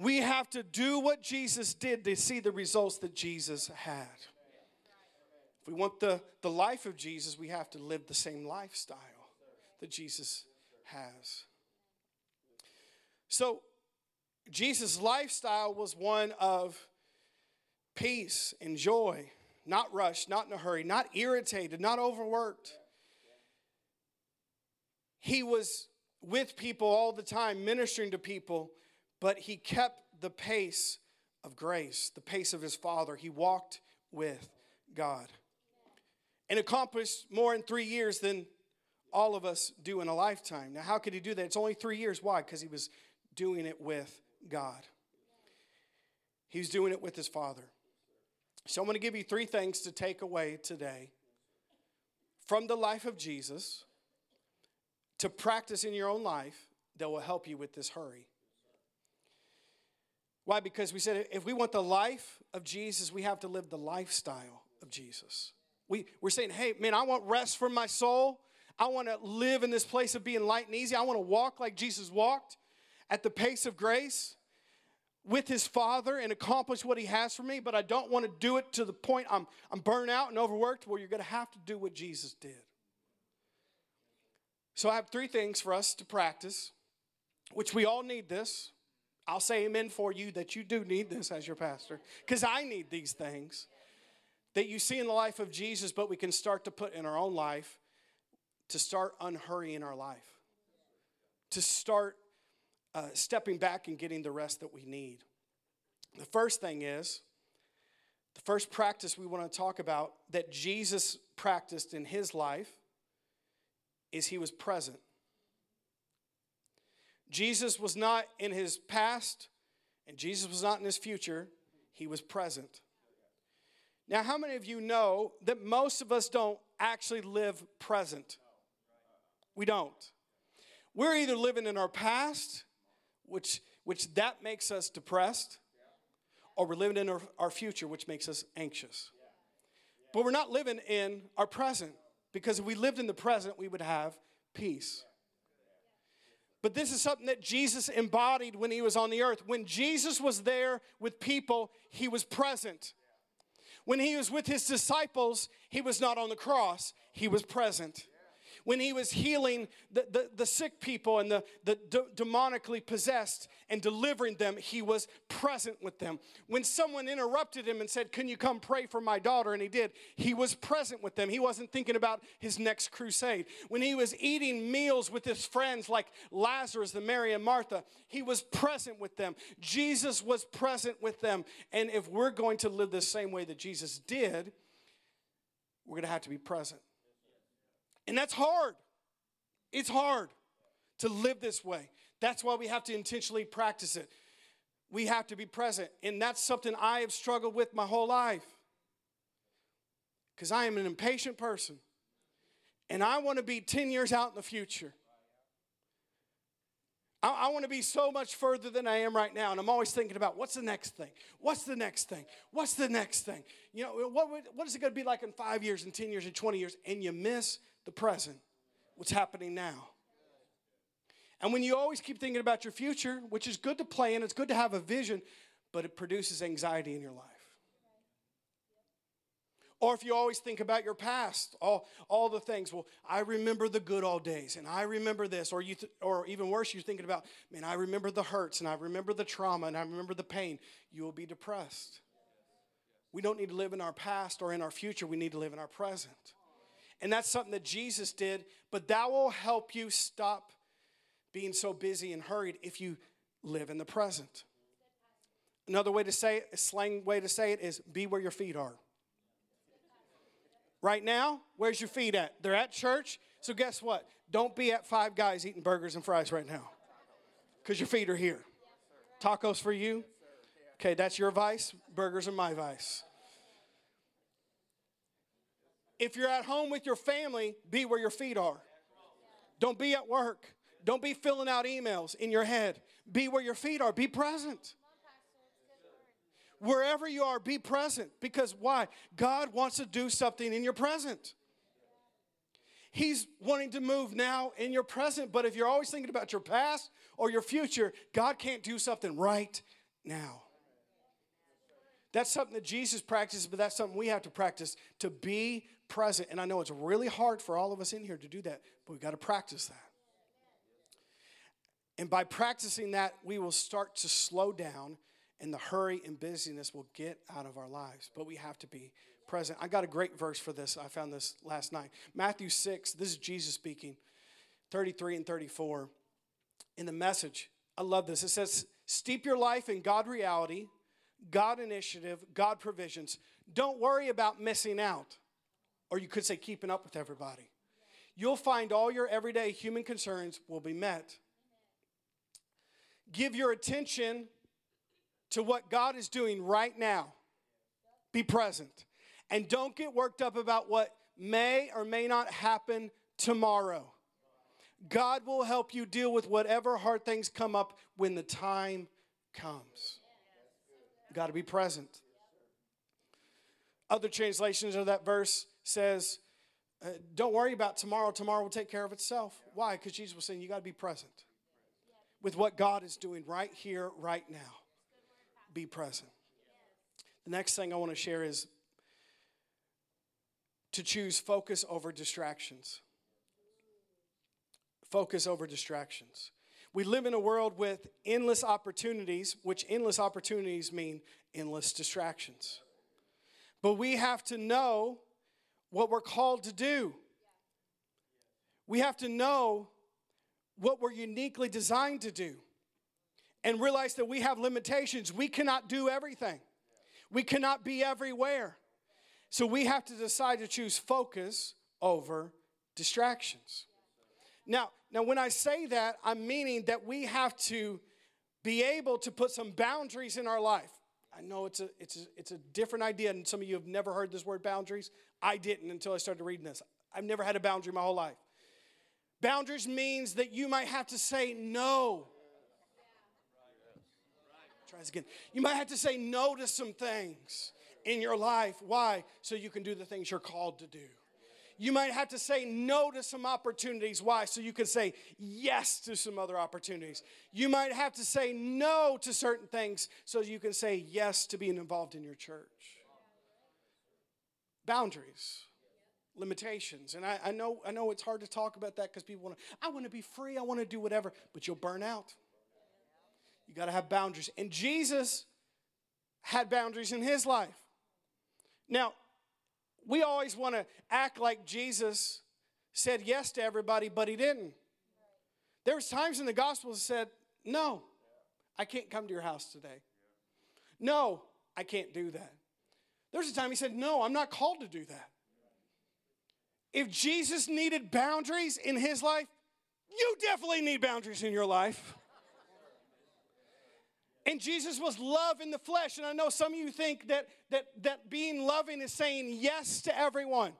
We have to do what Jesus did to see the results that Jesus had. If we want the, the life of Jesus, we have to live the same lifestyle that Jesus has. So, Jesus' lifestyle was one of peace and joy, not rushed, not in a hurry, not irritated, not overworked. He was with people all the time, ministering to people but he kept the pace of grace, the pace of his Father. He walked with God and accomplished more in three years than all of us do in a lifetime. Now, how could he do that? It's only three years. Why? Because he was doing it with God, he was doing it with his Father. So, I'm going to give you three things to take away today from the life of Jesus to practice in your own life that will help you with this hurry. Why? Because we said if we want the life of Jesus, we have to live the lifestyle of Jesus. We, we're saying, hey, man, I want rest for my soul. I want to live in this place of being light and easy. I want to walk like Jesus walked at the pace of grace with his father and accomplish what he has for me, but I don't want to do it to the point I'm, I'm burnt out and overworked. Well, you're going to have to do what Jesus did. So I have three things for us to practice, which we all need this. I'll say amen for you that you do need this as your pastor, because I need these things that you see in the life of Jesus, but we can start to put in our own life to start unhurrying our life, to start uh, stepping back and getting the rest that we need. The first thing is, the first practice we want to talk about that Jesus practiced in his life is he was present. Jesus was not in his past, and Jesus was not in his future, he was present. Now, how many of you know that most of us don't actually live present? We don't. We're either living in our past, which, which that makes us depressed, or we're living in our, our future, which makes us anxious. But we're not living in our present, because if we lived in the present, we would have peace. But this is something that Jesus embodied when he was on the earth. When Jesus was there with people, he was present. When he was with his disciples, he was not on the cross, he was present when he was healing the, the, the sick people and the, the de- demonically possessed and delivering them, he was present with them. When someone interrupted him and said, Can you come pray for my daughter? And he did, he was present with them. He wasn't thinking about his next crusade. When he was eating meals with his friends like Lazarus, the Mary and Martha, he was present with them. Jesus was present with them. And if we're going to live the same way that Jesus did, we're going to have to be present. And that's hard. It's hard to live this way. That's why we have to intentionally practice it. We have to be present. And that's something I have struggled with my whole life. Because I am an impatient person. And I want to be 10 years out in the future. I, want to be so much further than I am right now. And I'm always thinking about what's the next thing? What's the next thing? What's the next thing? You know, what, what is it going to be like in five years, and 10 years, and 20 years? And you miss the present, what's happening now. And when you always keep thinking about your future, which is good to plan, it's good to have a vision, but it produces anxiety in your life. Or if you always think about your past, all, all the things, well, I remember the good old days and I remember this. Or, you th- or even worse, you're thinking about, man, I remember the hurts and I remember the trauma and I remember the pain. You will be depressed. We don't need to live in our past or in our future, we need to live in our present. And that's something that Jesus did, but that will help you stop being so busy and hurried if you live in the present. Another way to say it, a slang way to say it is be where your feet are. Right now, where's your feet at? They're at church. So guess what? Don't be at five guys eating burgers and fries right now. Because your feet are here. Tacos for you? Okay, that's your vice. Burgers are my vice. If you're at home with your family, be where your feet are. Don't be at work. Don't be filling out emails in your head. Be where your feet are. Be present. Wherever you are, be present. Because why? God wants to do something in your present. He's wanting to move now in your present, but if you're always thinking about your past or your future, God can't do something right now. That's something that Jesus practiced, but that's something we have to practice to be present. And I know it's really hard for all of us in here to do that, but we've got to practice that. And by practicing that, we will start to slow down and the hurry and busyness will get out of our lives. But we have to be present. I got a great verse for this. I found this last night. Matthew 6, this is Jesus speaking, 33 and 34. In the message, I love this. It says, Steep your life in God reality, God initiative, God provisions. Don't worry about missing out or you could say keeping up with everybody. You'll find all your everyday human concerns will be met. Give your attention to what God is doing right now. Be present. And don't get worked up about what may or may not happen tomorrow. God will help you deal with whatever hard things come up when the time comes. Got to be present. Other translations of that verse says, uh, Don't worry about tomorrow. Tomorrow will take care of itself. Why? Because Jesus was saying, You got to be present with what God is doing right here, right now. Be present. The next thing I want to share is to choose focus over distractions. Focus over distractions. We live in a world with endless opportunities, which endless opportunities mean endless distractions. But we have to know what we're called to do. We have to know what we're uniquely designed to do and realize that we have limitations. We cannot do everything, we cannot be everywhere. So we have to decide to choose focus over distractions. Now, now when I say that, I'm meaning that we have to be able to put some boundaries in our life. I know it's a, it's a, it's a different idea, and some of you have never heard this word boundaries. I didn't until I started reading this. I've never had a boundary my whole life. Boundaries means that you might have to say no. Try this again. You might have to say no to some things in your life. Why? So you can do the things you're called to do. You might have to say no to some opportunities. Why? So you can say yes to some other opportunities. You might have to say no to certain things so you can say yes to being involved in your church. Boundaries, limitations. And I, I know, I know it's hard to talk about that because people want to, I want to be free, I want to do whatever, but you'll burn out. You got to have boundaries. And Jesus had boundaries in his life. Now, we always want to act like Jesus said yes to everybody, but he didn't. There was times in the gospel that said, "No, I can't come to your house today. No, I can't do that." There's a time he said, "No, I'm not called to do that." If Jesus needed boundaries in his life, you definitely need boundaries in your life. And Jesus was love in the flesh. And I know some of you think that, that, that being loving is saying yes to everyone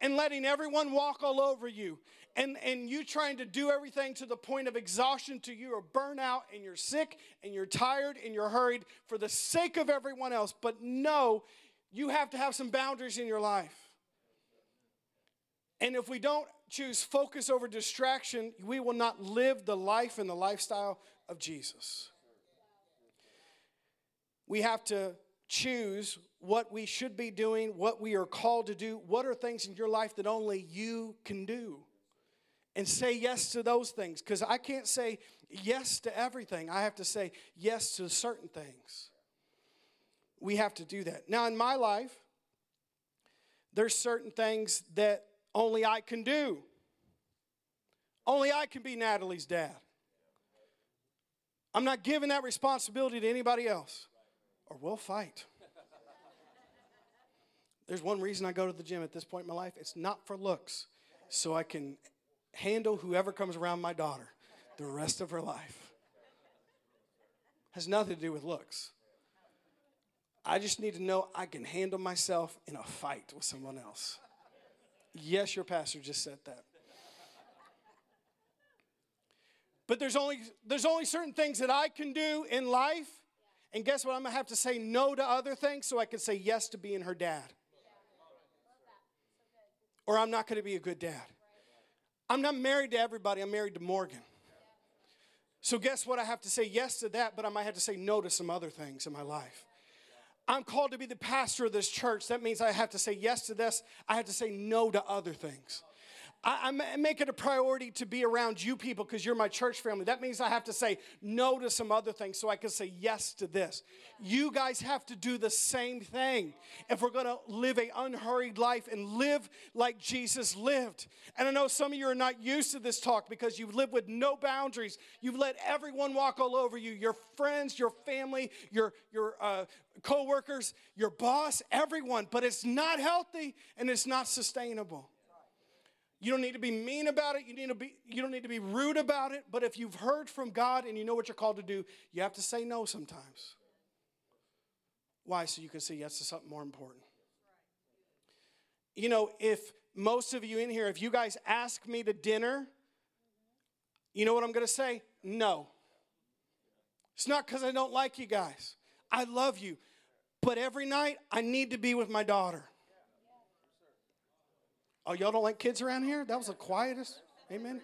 and letting everyone walk all over you. And, and you trying to do everything to the point of exhaustion to you or burnout and you're sick and you're tired and you're hurried for the sake of everyone else. But no, you have to have some boundaries in your life. And if we don't choose focus over distraction, we will not live the life and the lifestyle of Jesus we have to choose what we should be doing, what we are called to do. What are things in your life that only you can do? And say yes to those things. Because I can't say yes to everything, I have to say yes to certain things. We have to do that. Now, in my life, there's certain things that only I can do. Only I can be Natalie's dad. I'm not giving that responsibility to anybody else or we'll fight. There's one reason I go to the gym at this point in my life it's not for looks, so I can handle whoever comes around my daughter the rest of her life. Has nothing to do with looks. I just need to know I can handle myself in a fight with someone else. Yes, your pastor just said that. But there's only there's only certain things that I can do in life and guess what? I'm to have to say no to other things so I can say yes to being her dad. Or I'm not to be a good dad. I'm not married to everybody, I'm married to Morgan. So, guess what? I have to say yes to that, but I might have to say no to some other things in my life. I'm called to be the pastor of this church. That means I have to say yes to this, I have to say no to other things. I, I make it a priority to be around you people because you're my church family. That means I have to say no to some other things so I can say yes to this. You guys have to do the same thing if we're going to live a unhurried life and live like Jesus lived. And I know some of you are not used to this talk because you've lived with no boundaries. You've let everyone walk all over you, your friends, your family, your your uh, co-workers, your boss, everyone. But it's not healthy and it's not sustainable. You don't need to be mean about it. You, need to be, you don't need to be rude about it. But if you've heard from God and you know what you're called to do, you have to say no sometimes. Why? So you can say yes to something more important. You know, if most of you in here, if you guys ask me to dinner, you know what I'm going to say? No. It's not because I don't like you guys. I love you. But every night, I need to be with my daughter. Oh, y'all don't like kids around here? That was the quietest. Amen.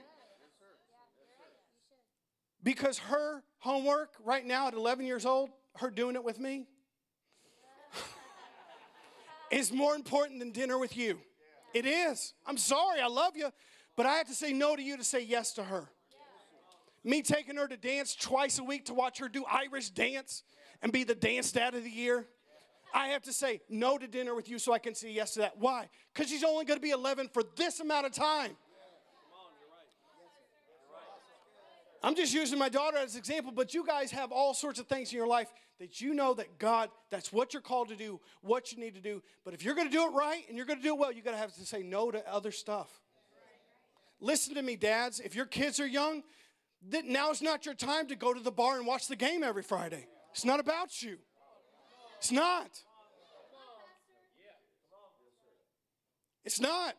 Because her homework right now at 11 years old, her doing it with me, is more important than dinner with you. It is. I'm sorry, I love you, but I have to say no to you to say yes to her. Me taking her to dance twice a week to watch her do Irish dance and be the dance dad of the year. I have to say no to dinner with you so I can say yes to that. Why? Because she's only going to be 11 for this amount of time. I'm just using my daughter as an example, but you guys have all sorts of things in your life that you know that God, that's what you're called to do, what you need to do. But if you're going to do it right and you're going to do it well, you got to have to say no to other stuff. Listen to me, dads. If your kids are young, now's not your time to go to the bar and watch the game every Friday. It's not about you. It's not. It's not.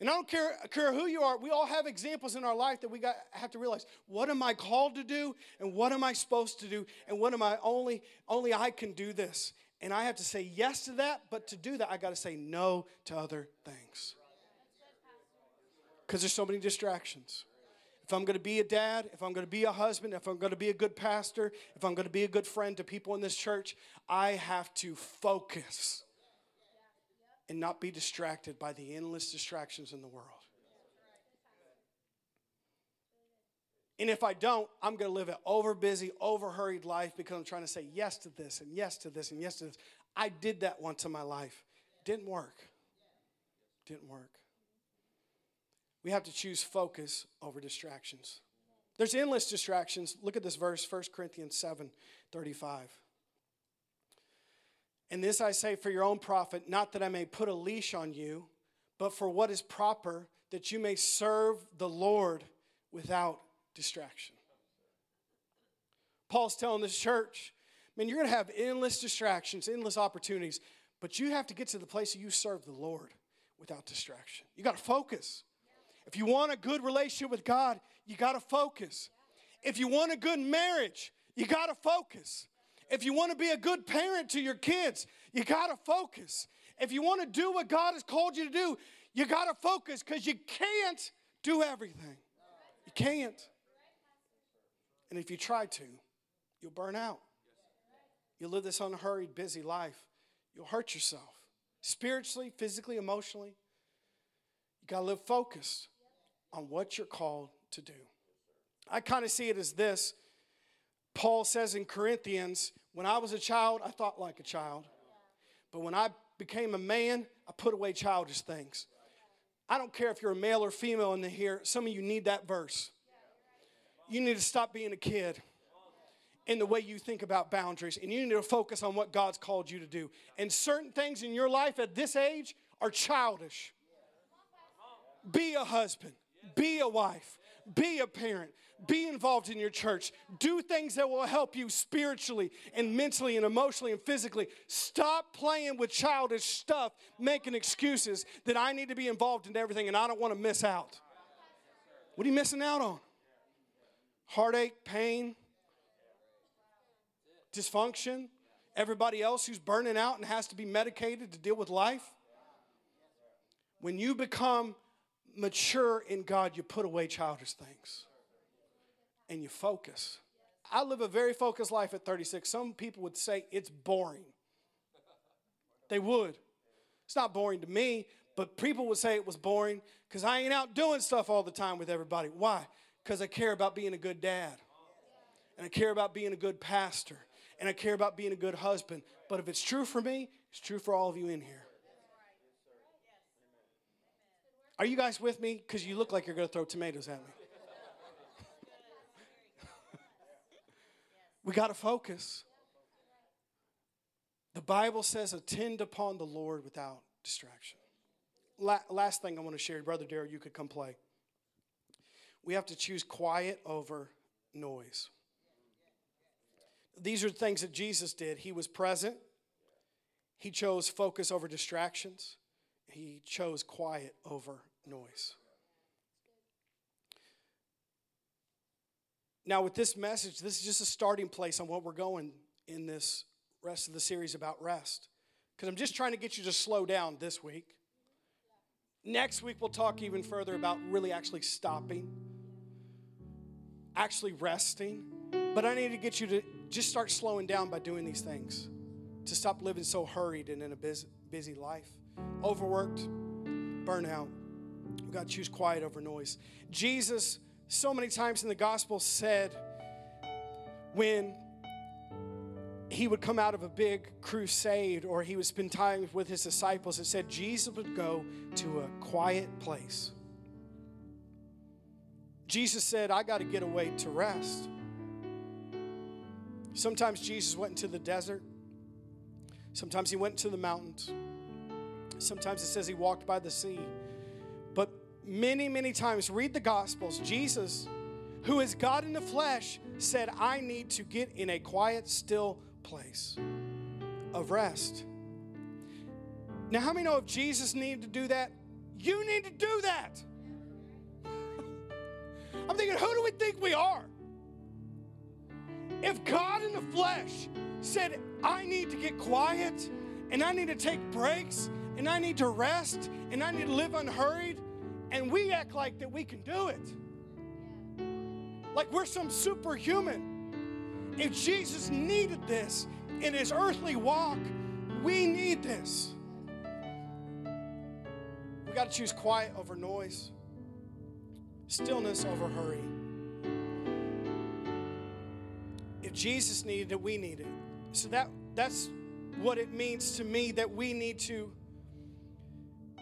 And I don't care, care who you are, we all have examples in our life that we got, have to realize what am I called to do and what am I supposed to do and what am I only, only I can do this. And I have to say yes to that, but to do that, I got to say no to other things. Because there's so many distractions. If I'm going to be a dad, if I'm going to be a husband, if I'm going to be a good pastor, if I'm going to be a good friend to people in this church, I have to focus and not be distracted by the endless distractions in the world. And if I don't, I'm going to live an over busy, over hurried life because I'm trying to say yes to this and yes to this and yes to this. I did that once in my life. Didn't work. Didn't work. We have to choose focus over distractions. There's endless distractions. Look at this verse, 1 Corinthians 7 35. And this I say for your own profit, not that I may put a leash on you, but for what is proper, that you may serve the Lord without distraction. Paul's telling this church, man, you're going to have endless distractions, endless opportunities, but you have to get to the place that you serve the Lord without distraction. You got to focus. If you want a good relationship with God, you got to focus. If you want a good marriage, you got to focus. If you want to be a good parent to your kids, you got to focus. If you want to do what God has called you to do, you got to focus because you can't do everything. You can't. And if you try to, you'll burn out. You'll live this unhurried, busy life. You'll hurt yourself spiritually, physically, emotionally. You got to live focused on what you're called to do. I kind of see it as this Paul says in Corinthians, when I was a child, I thought like a child. But when I became a man, I put away childish things. I don't care if you're a male or female in the here, some of you need that verse. You need to stop being a kid in the way you think about boundaries, and you need to focus on what God's called you to do. And certain things in your life at this age are childish. Be a husband, be a wife, be a parent, be involved in your church. Do things that will help you spiritually and mentally and emotionally and physically. Stop playing with childish stuff, making excuses that I need to be involved in everything and I don't want to miss out. What are you missing out on? Heartache, pain, dysfunction, everybody else who's burning out and has to be medicated to deal with life. When you become mature in God, you put away childish things and you focus. I live a very focused life at 36. Some people would say it's boring. They would. It's not boring to me, but people would say it was boring because I ain't out doing stuff all the time with everybody. Why? Because I care about being a good dad, and I care about being a good pastor, and I care about being a good husband. But if it's true for me, it's true for all of you in here. Are you guys with me? Because you look like you're going to throw tomatoes at me. we got to focus. The Bible says, attend upon the Lord without distraction. La- last thing I want to share, Brother Darrell, you could come play. We have to choose quiet over noise. These are things that Jesus did. He was present, he chose focus over distractions he chose quiet over noise. Now, with this message, this is just a starting place on what we're going in this rest of the series about rest. Because I'm just trying to get you to slow down this week. Next week, we'll talk even further about really actually stopping, actually resting. But I need to get you to just start slowing down by doing these things, to stop living so hurried and in a busy, busy life overworked, burnout. We've got to choose quiet over noise. Jesus so many times in the gospel said when he would come out of a big crusade or he would spend time with his disciples, it said Jesus would go to a quiet place. Jesus said, I got to get away to rest. Sometimes Jesus went into the desert. Sometimes he went to the mountains. Sometimes it says he walked by the sea. But many, many times, read the Gospels, Jesus, who is God in the flesh, said, I need to get in a quiet, still place of rest. Now, how many know if Jesus needed to do that, you need to do that? I'm thinking, who do we think we are? If God in the flesh said, I need to get quiet and I need to take breaks and I need to rest and I need to live unhurried, and we act like that we can do it. Like we're some superhuman. If Jesus needed this in his earthly walk, we need this. We got to choose quiet over noise, stillness over hurry. If Jesus needed it, we need it. So that that's what it means to me that we need to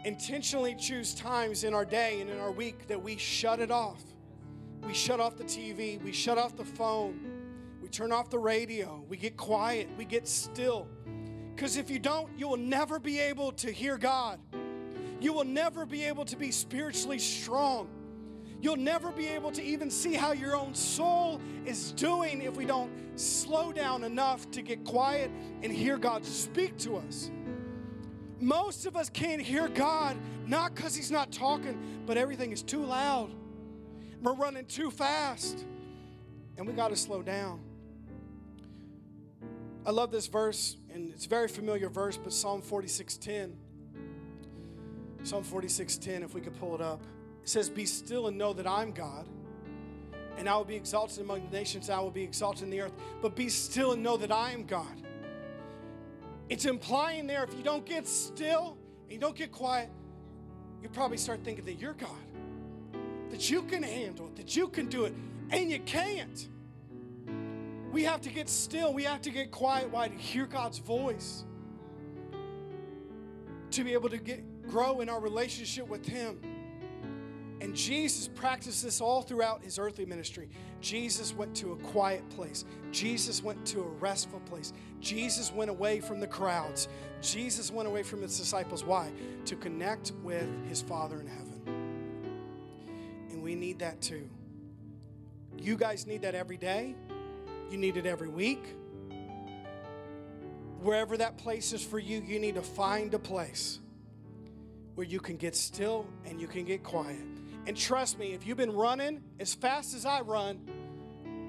intentionally choose times in our day and in our week that we shut it off. We shut off the TV, we shut off the phone, we turn off the radio, we get quiet, we get still. Because if you don't, you will never be able to hear God. You will never be able to be spiritually strong. You'll never be able to even see how your own soul is doing if we don't slow down enough to get quiet and hear God speak to us. Most of us can't hear God, not because He's not talking, but everything is too loud. We're running too fast, and we got to slow down. I love this verse, and it's a very familiar verse, but Psalm 46:10. Psalm 46:10, if we could pull it up. It says, Be still and know that I'm God, and I will be exalted among the nations, I will be exalted in the earth. But be still and know that I am God. It's implying there if you don't get still and you don't get quiet, you probably start thinking that you're God, that you can handle it, that you can do it, and you can't. We have to get still, we have to get quiet. Why? To hear God's voice, to be able to get grow in our relationship with Him. And Jesus practiced this all throughout his earthly ministry. Jesus went to a quiet place. Jesus went to a restful place. Jesus went away from the crowds. Jesus went away from his disciples. Why? To connect with his Father in heaven. And we need that too. You guys need that every day. You need it every week. Wherever that place is for you, you need to find a place where you can get still and you can get quiet. And trust me, if you've been running as fast as I run,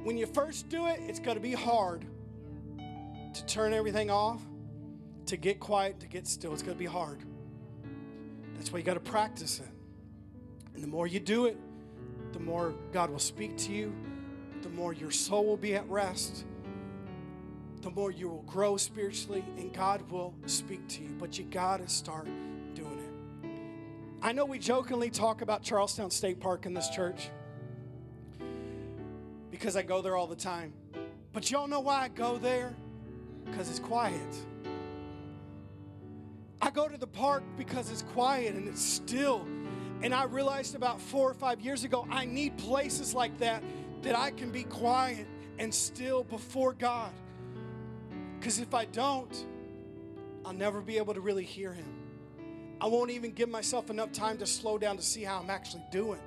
when you first do it, it's going to be hard to turn everything off, to get quiet, to get still. It's going to be hard. That's why you got to practice it. And the more you do it, the more God will speak to you, the more your soul will be at rest, the more you will grow spiritually, and God will speak to you. But you got to start. I know we jokingly talk about Charlestown State Park in this church because I go there all the time. But y'all know why I go there? Because it's quiet. I go to the park because it's quiet and it's still. And I realized about four or five years ago, I need places like that that I can be quiet and still before God. Because if I don't, I'll never be able to really hear Him. I won't even give myself enough time to slow down to see how I'm actually doing.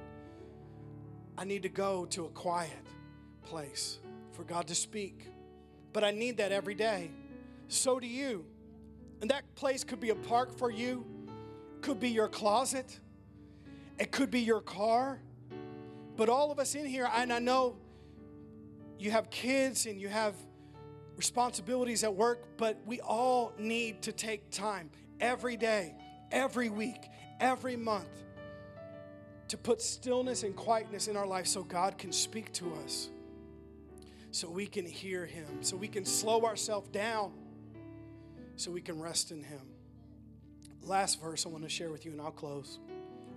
I need to go to a quiet place for God to speak. But I need that every day. So do you. And that place could be a park for you, could be your closet, it could be your car. But all of us in here, and I know you have kids and you have responsibilities at work, but we all need to take time every day, every week, every month to put stillness and quietness in our life so God can speak to us, so we can hear Him, so we can slow ourselves down, so we can rest in Him. Last verse I want to share with you, and I'll close.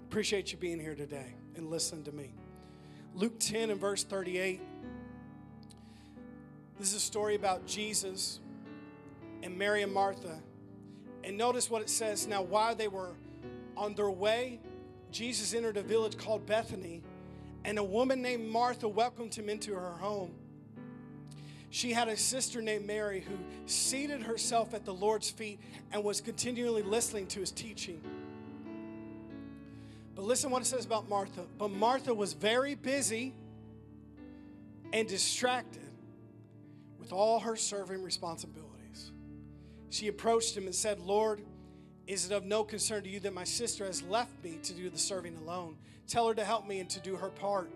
Appreciate you being here today and listening to me. Luke 10 and verse 38. This is a story about Jesus and Mary and Martha. And notice what it says. Now, while they were on their way, Jesus entered a village called Bethany, and a woman named Martha welcomed him into her home. She had a sister named Mary who seated herself at the Lord's feet and was continually listening to his teaching. But listen what it says about Martha. But Martha was very busy and distracted with all her serving responsibilities. She approached him and said, Lord, is it of no concern to you that my sister has left me to do the serving alone? Tell her to help me and to do her part.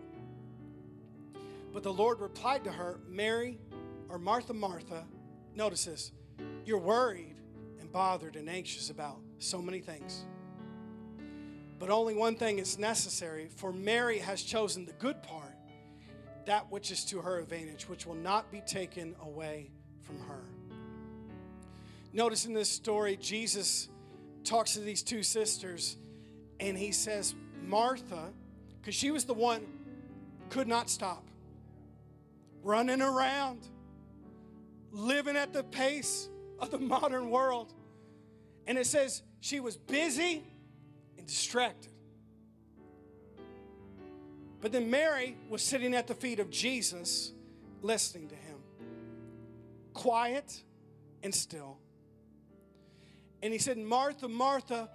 But the Lord replied to her, Mary, or Martha, Martha, notice this, you're worried and bothered and anxious about so many things. But only one thing is necessary, for Mary has chosen the good part, that which is to her advantage, which will not be taken away from her. Notice in this story, Jesus talks to these two sisters and he says, Martha, because she was the one could not stop running around, living at the pace of the modern world. And it says she was busy and distracted. But then Mary was sitting at the feet of Jesus, listening to him, quiet and still. And he said, Martha, Martha,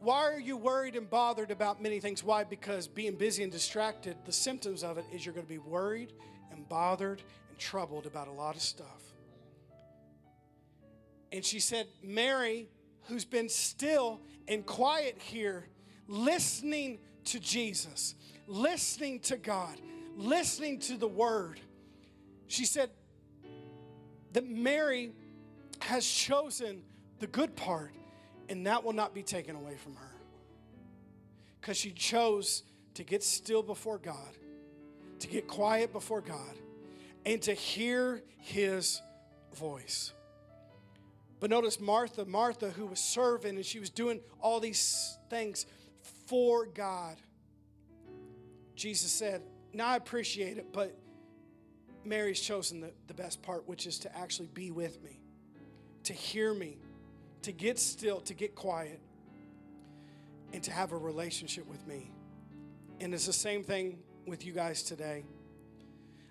why are you worried and bothered about many things? Why? Because being busy and distracted, the symptoms of it is you're going to be worried and bothered and troubled about a lot of stuff. And she said, Mary, who's been still and quiet here, listening to Jesus, listening to God, listening to the Word, she said that Mary has chosen the good part, and that will not be taken away from her. Because she chose to get still before God, to get quiet before God, and to hear His voice. But notice Martha, Martha, who was serving and she was doing all these things for God. Jesus said, Now I appreciate it, but Mary's chosen the, the best part, which is to actually be with me, to hear me, to get still, to get quiet, and to have a relationship with me. And it's the same thing with you guys today.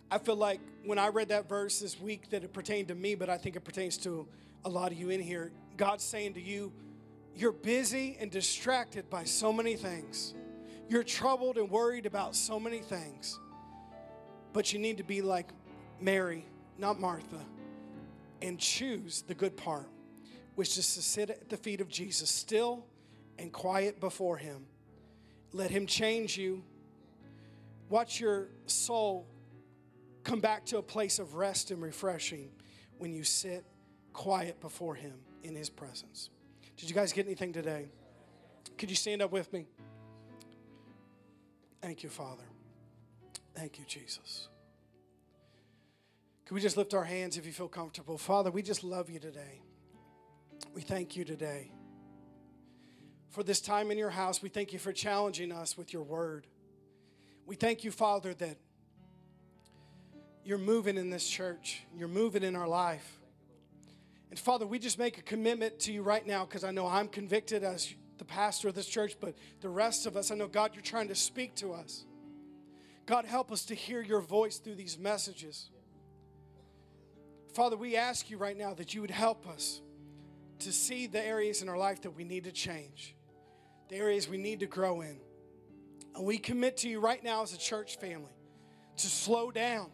I feel like when I read that verse this week that it pertained to me, but I think it pertains to a lot of you in here. God's saying to you, you're busy and distracted by so many things. You're troubled and worried about so many things. But you need to be like Mary, not Martha, and choose the good part which is to sit at the feet of Jesus, still and quiet before Him. Let Him change you. Watch your soul come back to a place of rest and refreshing when you sit quiet before Him in His presence. Did you guys get anything today? Could you stand up with me? Thank you, Father. Thank you, Jesus. Can we just lift our hands if you feel comfortable? Father, we just love you today. We thank you today for this time in your house. We thank you for challenging us with your word. We thank you, Father, that you're moving in this church, you're moving in our life. And Father, we just make a commitment to you right now because I know I'm convicted as the pastor of this church, but the rest of us, I know, God, you're trying to speak to us. God, help us to hear your voice through these messages. Father, we ask you right now that you would help us to see the areas in our life that we need to change, the areas we need to grow in. And we commit to you right now as a church family to slow down,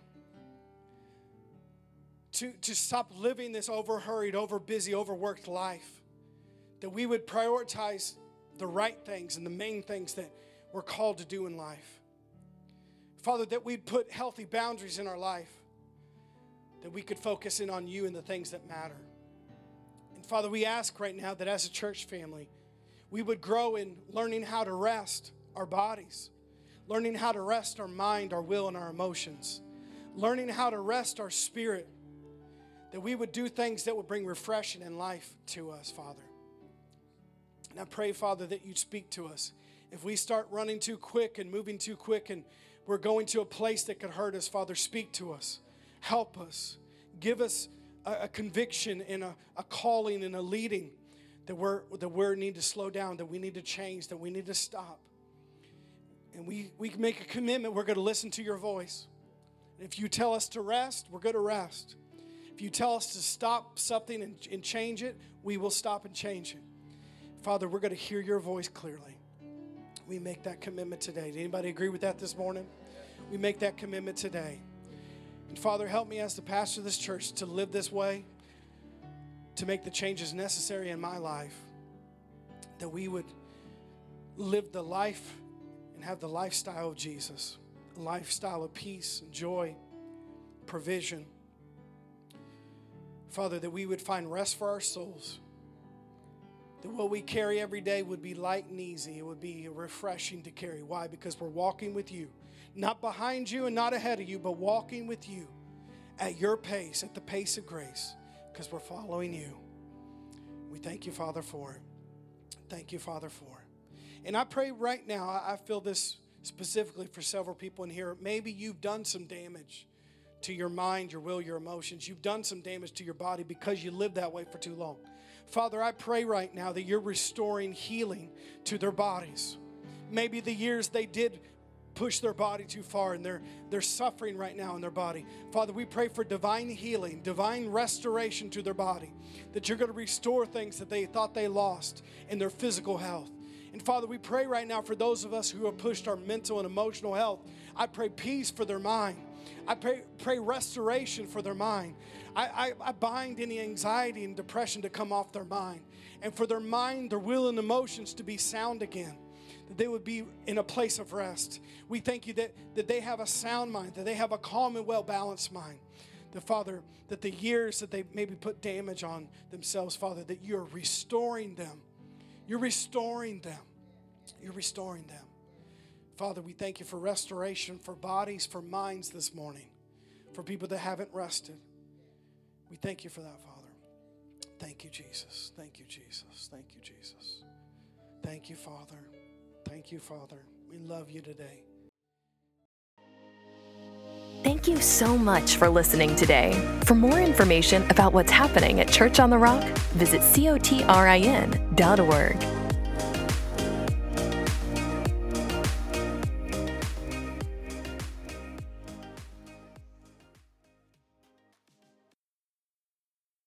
to, to stop living this over hurried, over busy, overworked life, that we would prioritize the right things and the main things that we're called to do in life. Father, that we'd put healthy boundaries in our life, that we could focus in on you and the things that matter. Father, we ask right now that as a church family, we would grow in learning how to rest our bodies, learning how to rest our mind, our will, and our emotions, learning how to rest our spirit, that we would do things that would bring refreshing and life to us, Father. And I pray, Father, that you'd speak to us. If we start running too quick and moving too quick and we're going to a place that could hurt us, Father, speak to us. Help us. Give us a, conviction and a, a calling and a leading that we're, that we need to slow down, that we need to change, that we need to stop. And we, we make a commitment, we're going to listen to your voice. And if you tell us to rest, we're going to rest. If you tell us to stop something and, and change it, we will stop and change it. Father, we're going to hear your voice clearly. We make that commitment today. Did anybody agree with that this morning? We make that commitment today. And Father, help me as the pastor of this church to live this way, to make the changes necessary in my life, that we would live the life and have the lifestyle of Jesus a lifestyle of peace and joy, provision. Father, that we would find rest for our souls. That what we carry every day would be light and easy. It would be refreshing to carry. Why? Because we're walking with you. Not behind you and not ahead of you, but walking with you at your pace, at the pace of grace, because we're following you. We thank you, Father, for it. Thank you, Father, for it. And I pray right now, I feel this specifically for several people in here. Maybe you've done some damage to your mind, your will, your emotions. You've done some damage to your body because you lived that way for too long. Father, I pray right now that you're restoring healing to their bodies. Maybe the years they did push their body too far and they're they're suffering right now in their body. Father, we pray for divine healing, divine restoration to their body. That you're going to restore things that they thought they lost in their physical health. And Father, we pray right now for those of us who have pushed our mental and emotional health. I pray peace for their mind. I pray, pray restoration for their mind. I, I, I bind any anxiety and depression to come off their mind. And for their mind, their will, and emotions to be sound again that they would be in a place of rest. We thank you that, that they have a sound mind, that they have a calm and well balanced mind. The Father, that the years that they maybe put damage on themselves, Father, that you're restoring them. You're restoring them. You're restoring them. Father, we thank you for restoration for bodies, for minds this morning, for people that haven't rested. We thank you for that, Father. Thank you, Jesus. Thank you, Jesus. Thank you, Jesus. Thank you, Father. Thank you, Father. We love you today. Thank you so much for listening today. For more information about what's happening at Church on the Rock, visit cotrin.org.